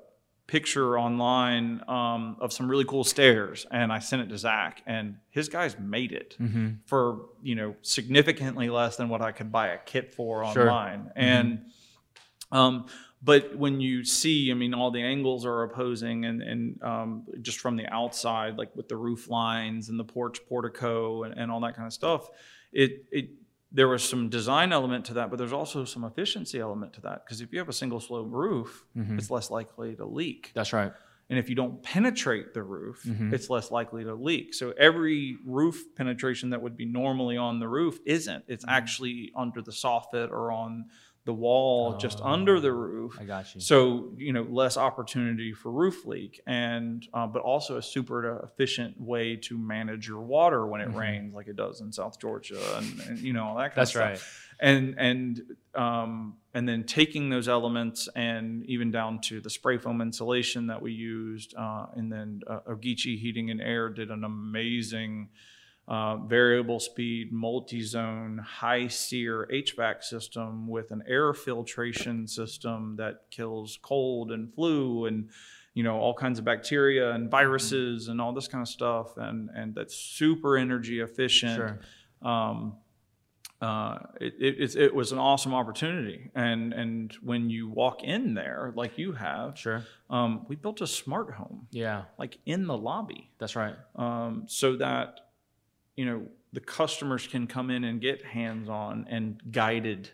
Speaker 2: picture online um, of some really cool stairs, and I sent it to Zach, and his guys made it for you know significantly less than what I could buy a kit for
Speaker 1: Sure.
Speaker 2: online, and. Um, but when you see, I mean, all the angles are opposing, and and um, just from the outside, like with the roof lines and the porch portico and, and all that kind of stuff, it it there was some design element to that, but there's also some efficiency element to that because if you have a single slope roof, mm-hmm. it's less likely to leak.
Speaker 1: That's right.
Speaker 2: And if you don't penetrate the roof, mm-hmm. it's less likely to leak. So every roof penetration that would be normally on the roof isn't. It's mm-hmm. actually under the soffit or on the wall just under the roof.
Speaker 1: I got you.
Speaker 2: So you know less opportunity for roof leak, and uh, but also a super efficient way to manage your water when it rains, like it does in South Georgia, and, and you know all that kind
Speaker 1: That's
Speaker 2: of stuff.
Speaker 1: That's right.
Speaker 2: And and um, and then taking those elements and even down to the spray foam insulation that we used, uh, and then uh, Ogeechee Heating and Air did an amazing uh, variable speed, multi-zone, high SEER HVAC system with an air filtration system that kills cold and flu and you know all kinds of bacteria and viruses and all this kind of stuff, and and that's super energy efficient.
Speaker 1: Sure.
Speaker 2: Um, uh, it, it, it was an awesome opportunity, and and when you walk in there, like you have,
Speaker 1: Sure.
Speaker 2: um, we built a smart home,
Speaker 1: Yeah.
Speaker 2: like in the lobby
Speaker 1: That's right.
Speaker 2: um, so that you know the customers can come in and get hands-on and guided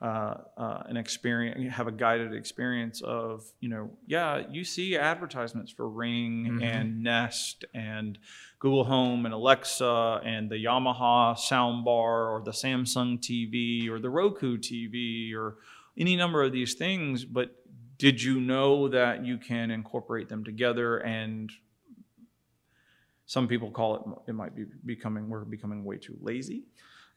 Speaker 2: uh, uh, an experience have a guided experience of you know yeah you see advertisements for ring and nest and google home and alexa and the yamaha soundbar or the samsung tv or the roku tv or any number of these things but did you know that you can incorporate them together and some people call it it might be becoming we're becoming way too lazy.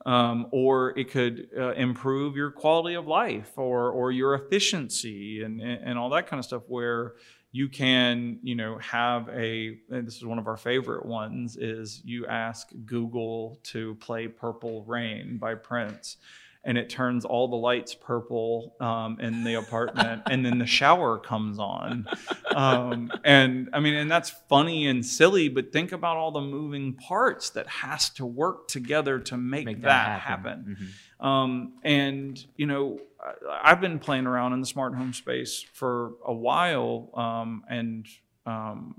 Speaker 2: Um, or it could uh, improve your quality of life or or your efficiency and, and all that kind of stuff where you can you know have a this is one of our favorite ones is you ask google to play purple rain by prince and it turns all the lights purple um, in the apartment (laughs) and then the shower comes on. Um, and i mean and that's funny and silly but think about all the moving parts that has to work together to make,
Speaker 1: Make
Speaker 2: that,
Speaker 1: that
Speaker 2: happen,
Speaker 1: happen.
Speaker 2: Um, and you know i've been playing around in the smart home space for a while um, and um,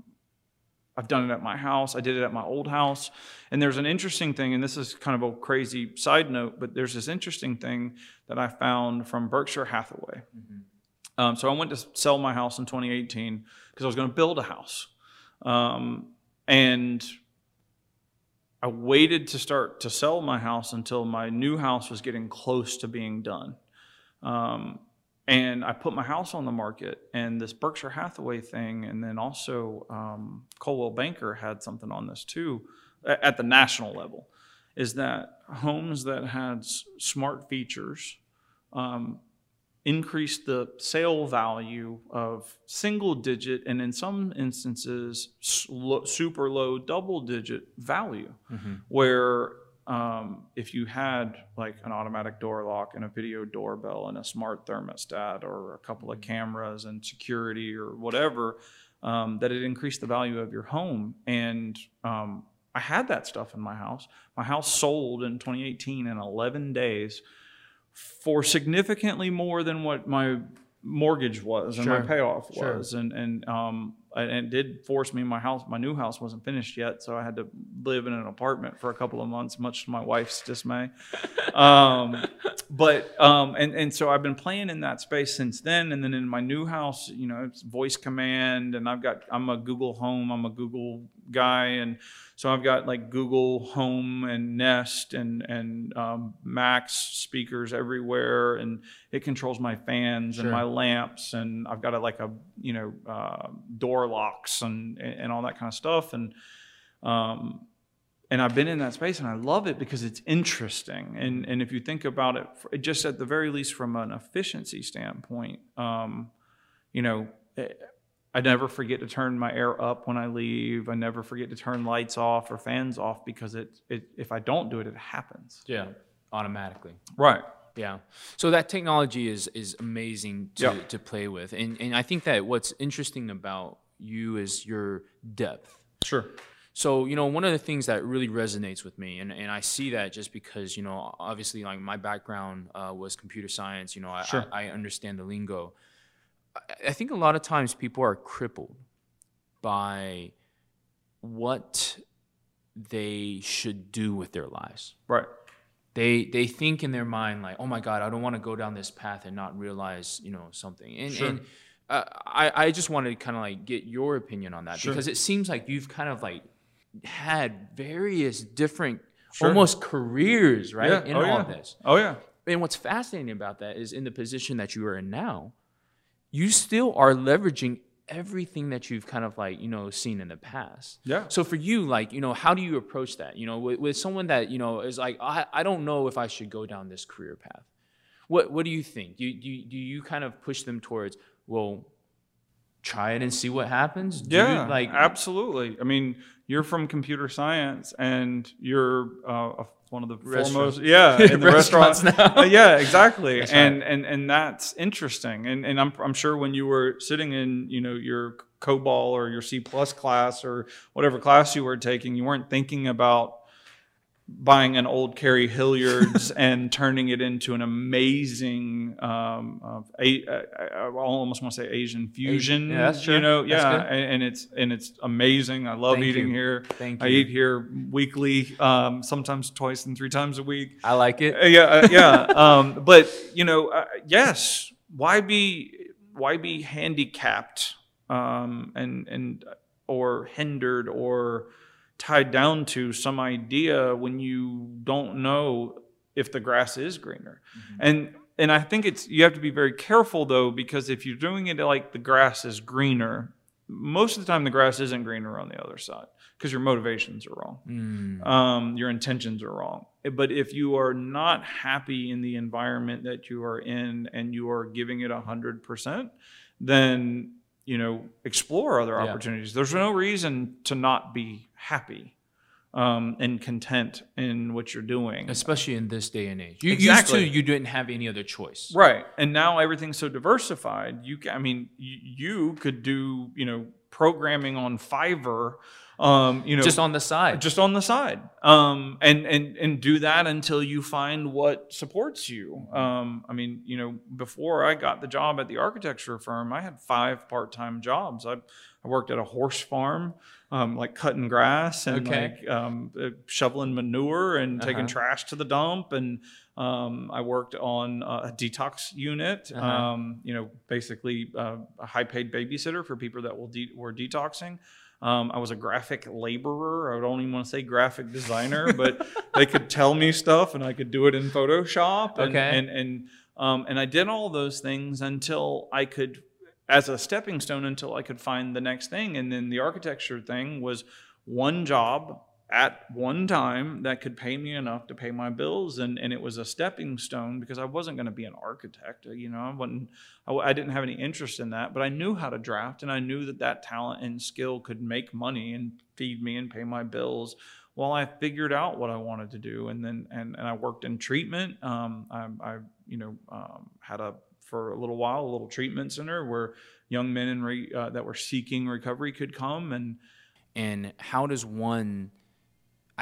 Speaker 2: I've done it at my house. I did it at my old house. And there's an interesting thing, and this is kind of a crazy side note, but there's this interesting thing that I found from Berkshire Hathaway. Um, so I went to sell my house in 2018 because I was going to build a house. Um, and I waited to start to sell my house until my new house was getting close to being done. Um, and I put my house on the market, and this Berkshire Hathaway thing, and then also um, Coldwell Banker had something on this too, at the national level, is that homes that had smart features um, increased the sale value of single digit, and in some instances, super low double digit value, where um, if you had like an automatic door lock and a video doorbell and a smart thermostat or a couple of cameras and security or whatever, um, that it increased the value of your home. And um, I had that stuff in my house. My house sold in 2018 in 11 days for significantly more than what my mortgage was and my
Speaker 1: Sure.
Speaker 2: payoff
Speaker 1: Sure.
Speaker 2: was and and um and it did force me my house my new house wasn't finished yet so i had to live in an apartment for a couple of months much to my wife's dismay. (laughs) Um but um and and so i've been playing in that space since then and then in my new house you know it's voice command and i've got i'm a google home i'm a google guy and so I've got like Google Home and Nest and and um, Max speakers everywhere, and it controls my fans and my lamps, and I've got a, like a you know uh, door locks and and all that kind of stuff, and um, and I've been in that space and I love it because it's interesting, and and if you think about it, just at the very least from an efficiency standpoint, um, you know. eh, I never forget to turn my air up when I leave. I never forget to turn lights off or fans off because it, it if I don't do it, it happens.
Speaker 1: Yeah, automatically.
Speaker 2: Right.
Speaker 1: Yeah. So that technology is is amazing to,
Speaker 2: Yeah.
Speaker 1: to play with. And and I think that what's interesting about you is your depth.
Speaker 2: Sure.
Speaker 1: So, you know, one of the things that really resonates with me, and, and I see that just because, you know, obviously, like my background uh, was computer science, you know, I,
Speaker 2: Sure.
Speaker 1: I, I understand the lingo. I, I think a lot of times people are crippled by what they should do with their lives.
Speaker 2: Right.
Speaker 1: They, they think in their mind, like, oh my God, I don't want to go down this path and not realize, you know, something. And,
Speaker 2: Sure.
Speaker 1: and uh, I, I just wanted to kind of like get your opinion on that
Speaker 2: Sure.
Speaker 1: because it seems like you've kind of like had various different
Speaker 2: Sure.
Speaker 1: almost careers right
Speaker 2: Yeah.
Speaker 1: in
Speaker 2: oh,
Speaker 1: all
Speaker 2: yeah.
Speaker 1: of this
Speaker 2: Oh yeah.
Speaker 1: and what's fascinating about that is in the position that you are in now you still are leveraging everything that you've kind of like you know seen in the past
Speaker 2: Yeah.
Speaker 1: so for you like you know how do you approach that you know with, with someone that you know is like I, I don't know if i should go down this career path what what do you think do do do you kind of push them towards well try it and see what happens you,
Speaker 2: Yeah.
Speaker 1: like
Speaker 2: absolutely. I mean, you're from computer science, and you're uh, one of the foremost. Yeah. (laughs) In the
Speaker 1: Restaurants
Speaker 2: restaurant.
Speaker 1: now. (laughs)
Speaker 2: Uh, yeah. Exactly.
Speaker 1: That's
Speaker 2: and and and that's interesting. And and I'm I'm sure when you were sitting in you know your COBOL or your C plus class or whatever class you were taking, you weren't thinking about buying an old Carrie Hilliard's (laughs) and turning it into an amazing, um, of a, I, I almost want to say Asian fusion.
Speaker 1: yeah, that's true.
Speaker 2: You know, yeah, and, and it's and it's amazing. I love
Speaker 1: Thank
Speaker 2: eating
Speaker 1: you.
Speaker 2: here.
Speaker 1: Thank you.
Speaker 2: I eat here weekly, um, sometimes twice and three times a week.
Speaker 1: i like it
Speaker 2: Uh, yeah, uh, (laughs) yeah. um, but you know, uh, yes. Why be why be handicapped um, and and or hindered or tied down to some idea when you don't know if the grass is greener? And and I think it's you have to be very careful though because if you're doing it like the grass is greener, most of the time the grass isn't greener on the other side because your motivations are wrong
Speaker 1: Mm,
Speaker 2: um, your intentions are wrong. But if you are not happy in the environment that you are in and you are giving it 100%, then, you know, explore other
Speaker 1: Yeah.
Speaker 2: opportunities. There's no reason to not be happy um, and content in what you're doing.
Speaker 1: especially in this day and age you
Speaker 2: Exactly.
Speaker 1: used to you didn't have any other choice
Speaker 2: Right. And now everything's so diversified. You, I mean, you, you could do, you know, programming on Fiverr, um, you know,
Speaker 1: just on the side
Speaker 2: just on the side um, and and and do that until you find what supports you um, i mean you know before i got the job at the architecture firm i had five part-time jobs i, I worked at a horse farm um, like cutting grass and
Speaker 1: Okay.
Speaker 2: like um, uh, shoveling manure and taking
Speaker 1: Uh-huh.
Speaker 2: trash to the dump and um, I worked on a detox unit,
Speaker 1: Uh-huh.
Speaker 2: um, you know, basically uh, a high paid babysitter for people that will de- were detoxing. Um, I was a graphic laborer. I don't even want to say graphic designer, but they could tell me stuff and I could do it in Photoshop. And,
Speaker 1: Okay.
Speaker 2: And, and Um, and I did all those things until I could, as a stepping stone, until I could find the next thing. And then the architecture thing was one job at one time that could pay me enough to pay my bills and, and it was a stepping stone because i wasn't going to be an architect you know i wasn't I, I, didn't have any interest in that but i knew how to draft and i knew that that talent and skill could make money and feed me and pay my bills while i figured out what i wanted to do and then and, and i worked in treatment. Um, I, I you know um, had a for a little while a little treatment center where young men in re, uh, that were seeking recovery could come and
Speaker 1: and how does one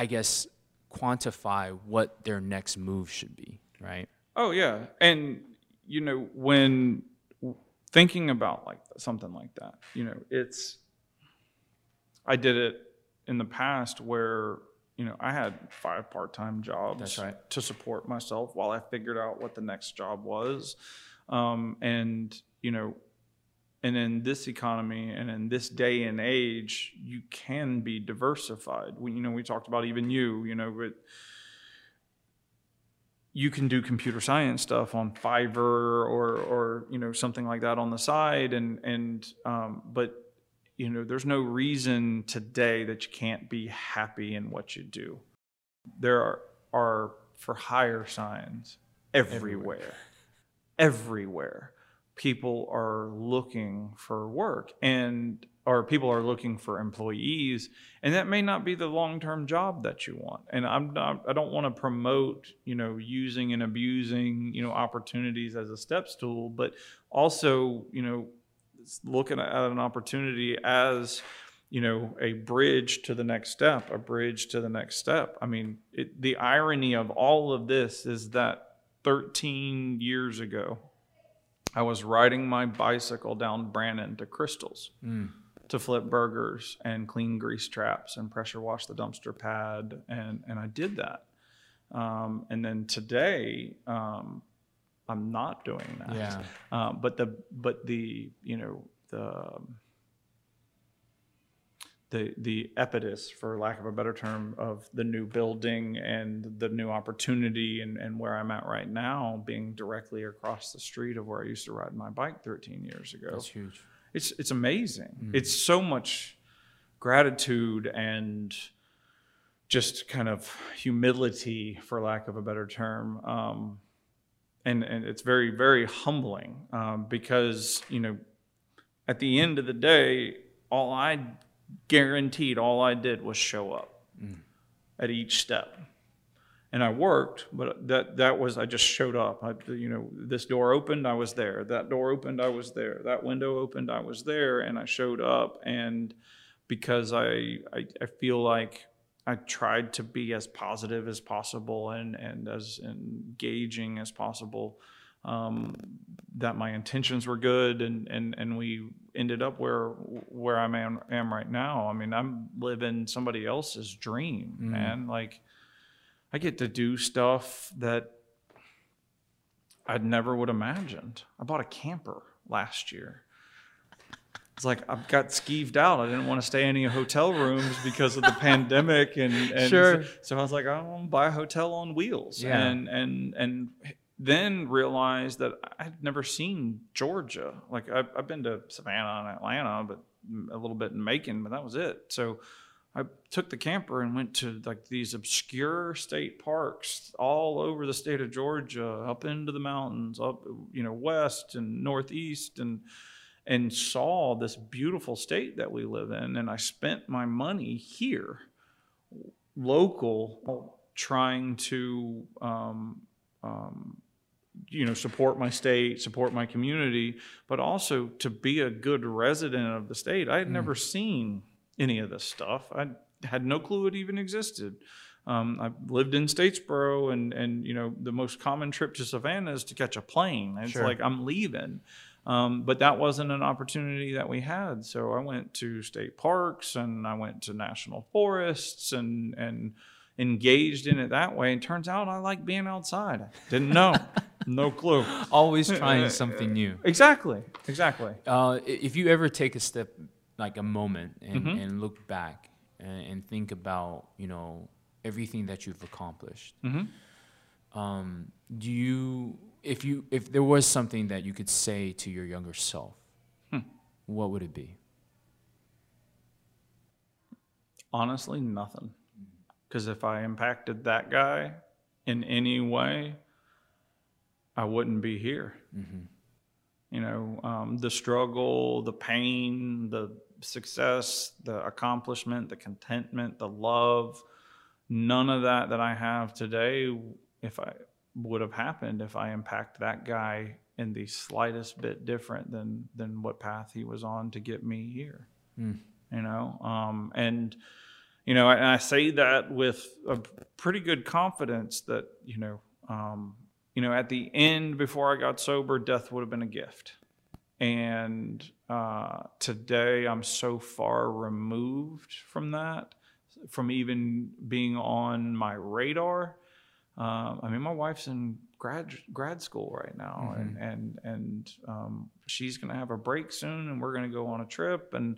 Speaker 1: i guess quantify what their next move should be right?
Speaker 2: Oh yeah. And you know when thinking about like something like that you know it's i did it in the past where you know i had five part-time jobs
Speaker 1: That's right.
Speaker 2: to support myself while i figured out what the next job was. Um, and you know and in this economy and in this day and age you can be diversified. We, you know we talked about even you you know but you can do computer science stuff on fiverr or or you know something like that on the side. And and um, but you know there's no reason today that you can't be happy in what you do. There are, are for hire signs everywhere. everywhere, everywhere people are looking for work and or people are looking for employees and that may not be the long-term job that you want. And i'm not i don't want to promote you know using and abusing you know opportunities as a step stool but also you know looking at an opportunity as you know a bridge to the next step a bridge to the next step. I mean it, the irony of all of this is that 13 years ago I was riding my bicycle down Brannen to Krystal's mm. to flip burgers and clean grease traps and pressure wash the dumpster pad, and and I did that. Um, and then today, um, I'm not doing that.
Speaker 1: Yeah.
Speaker 2: Uh, but the but the you know the the the impetus, for lack of a better term, of the new building and the new opportunity and, and where I'm at right now, being directly across the street of where I used to ride my bike 13 years ago.
Speaker 1: That's huge.
Speaker 2: It's it's amazing. Mm-hmm. It's so much gratitude and just kind of humility, for lack of a better term. Um, and, and it's very, very humbling um, because, you know, at the end of the day, all I guaranteed all I did was show up mm. at each step. And I worked, but that that was I just showed up. I, you know, this door opened, I was there. That door opened, I was there. That window opened, I was there, and I showed up. And because I I, I feel like I tried to be as positive as possible and and as engaging as possible um, that my intentions were good and, and, and we ended up where where I am, am right now. I mean, I'm living somebody else's dream, mm. man. Like I get to do stuff that I never would have imagined. I bought a camper last year. It's like I've got skeeved out. I didn't want to stay in any hotel rooms because of the (laughs) pandemic, and, and
Speaker 1: sure.
Speaker 2: so, so, I was like, I want to buy a hotel on wheels,
Speaker 1: yeah.
Speaker 2: and and and then realized that I'd never seen Georgia. Like I've, I've, been to Savannah and Atlanta, but a little bit in Macon, but that was it. So I took the camper and went to like these obscure state parks all over the state of Georgia, up into the mountains, up you know west and northeast, and and saw this beautiful state that we live in. And I spent my money here, local, trying to. Um, um, you know support my state support my community but also to be a good resident of the state i had mm. never seen any of this stuff i had no clue it even existed um, i lived in statesboro and and you know the most common trip to savannah is to catch a plane it's
Speaker 1: sure.
Speaker 2: like i'm leaving um, but that wasn't an opportunity that we had so i went to state parks and i went to national forests and and engaged in it that way. And turns out I like being outside. I didn't know. (laughs) no clue. (laughs)
Speaker 1: Always trying something new.
Speaker 2: Exactly. Exactly.
Speaker 1: Uh, if you ever take a step, like a moment, and, mm-hmm. and look back and, and, think about, you know, everything that you've accomplished. Mm-hmm. Um, do you, if you, if there was something that you could say to your younger self, what would it be?
Speaker 2: Honestly, nothing. Because if I impacted that guy in any way, I wouldn't be here. You know, um, the struggle, the pain, the success, the accomplishment, the contentment, the love, none of that that I have today, if I would have happened if I impact that guy in the slightest bit different than than what path he was on to get me here. You know, um, and you know, and I say that with a pretty good confidence that you know, um, you know, at the end before I got sober, death would have been a gift. And uh, today, I'm so far removed from that, from even being on my radar. Um, I mean, my wife's in grad grad school right now, and and and um, she's gonna have a break soon, and we're gonna go on a trip, and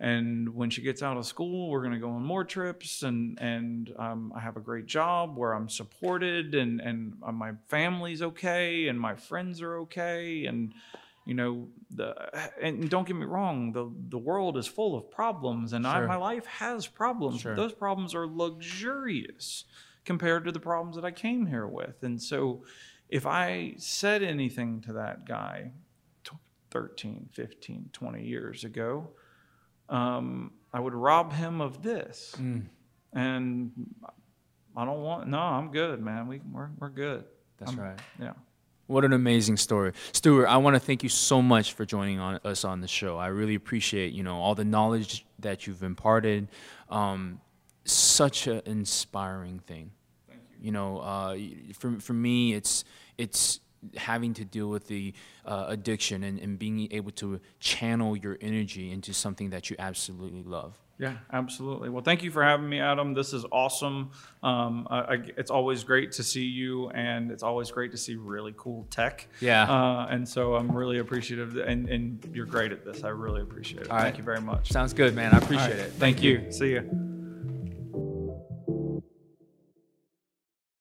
Speaker 2: and when she gets out of school, we're gonna go on more trips, and and um, I have a great job where I'm supported, and and uh, my family's okay, and my friends are okay, and you know the and don't get me wrong, the the world is full of problems, and I, my life has problems.
Speaker 1: Sure.
Speaker 2: Those problems are luxurious compared to the problems that I came here with. And so if I said anything to that guy 13, 15, 20 years ago, um, I would rob him of this. And I don't want, no, I'm good, man. We, we're, we're good.
Speaker 1: That's
Speaker 2: I'm-
Speaker 1: right.
Speaker 2: Yeah.
Speaker 1: What an amazing story, Stuart. I want to thank you so much for joining on, us on the show. I really appreciate you know all the knowledge that you've imparted. Um, such an inspiring thing. Thank you. You know, uh, for for me, it's it's having to deal with the uh, addiction and, and being able to channel your energy into something that you absolutely love.
Speaker 2: Yeah, absolutely. Well, thank you for having me, Adam. This is awesome. Um, I, I, it's always great to see you, and it's always great to see really cool tech.
Speaker 1: Yeah.
Speaker 2: Uh, and so I'm really appreciative, and, and you're great at this. I really appreciate it.
Speaker 1: All right.
Speaker 2: Thank you very much.
Speaker 1: Sounds good, man. I appreciate
Speaker 2: right.
Speaker 1: it.
Speaker 2: Thank you. See you.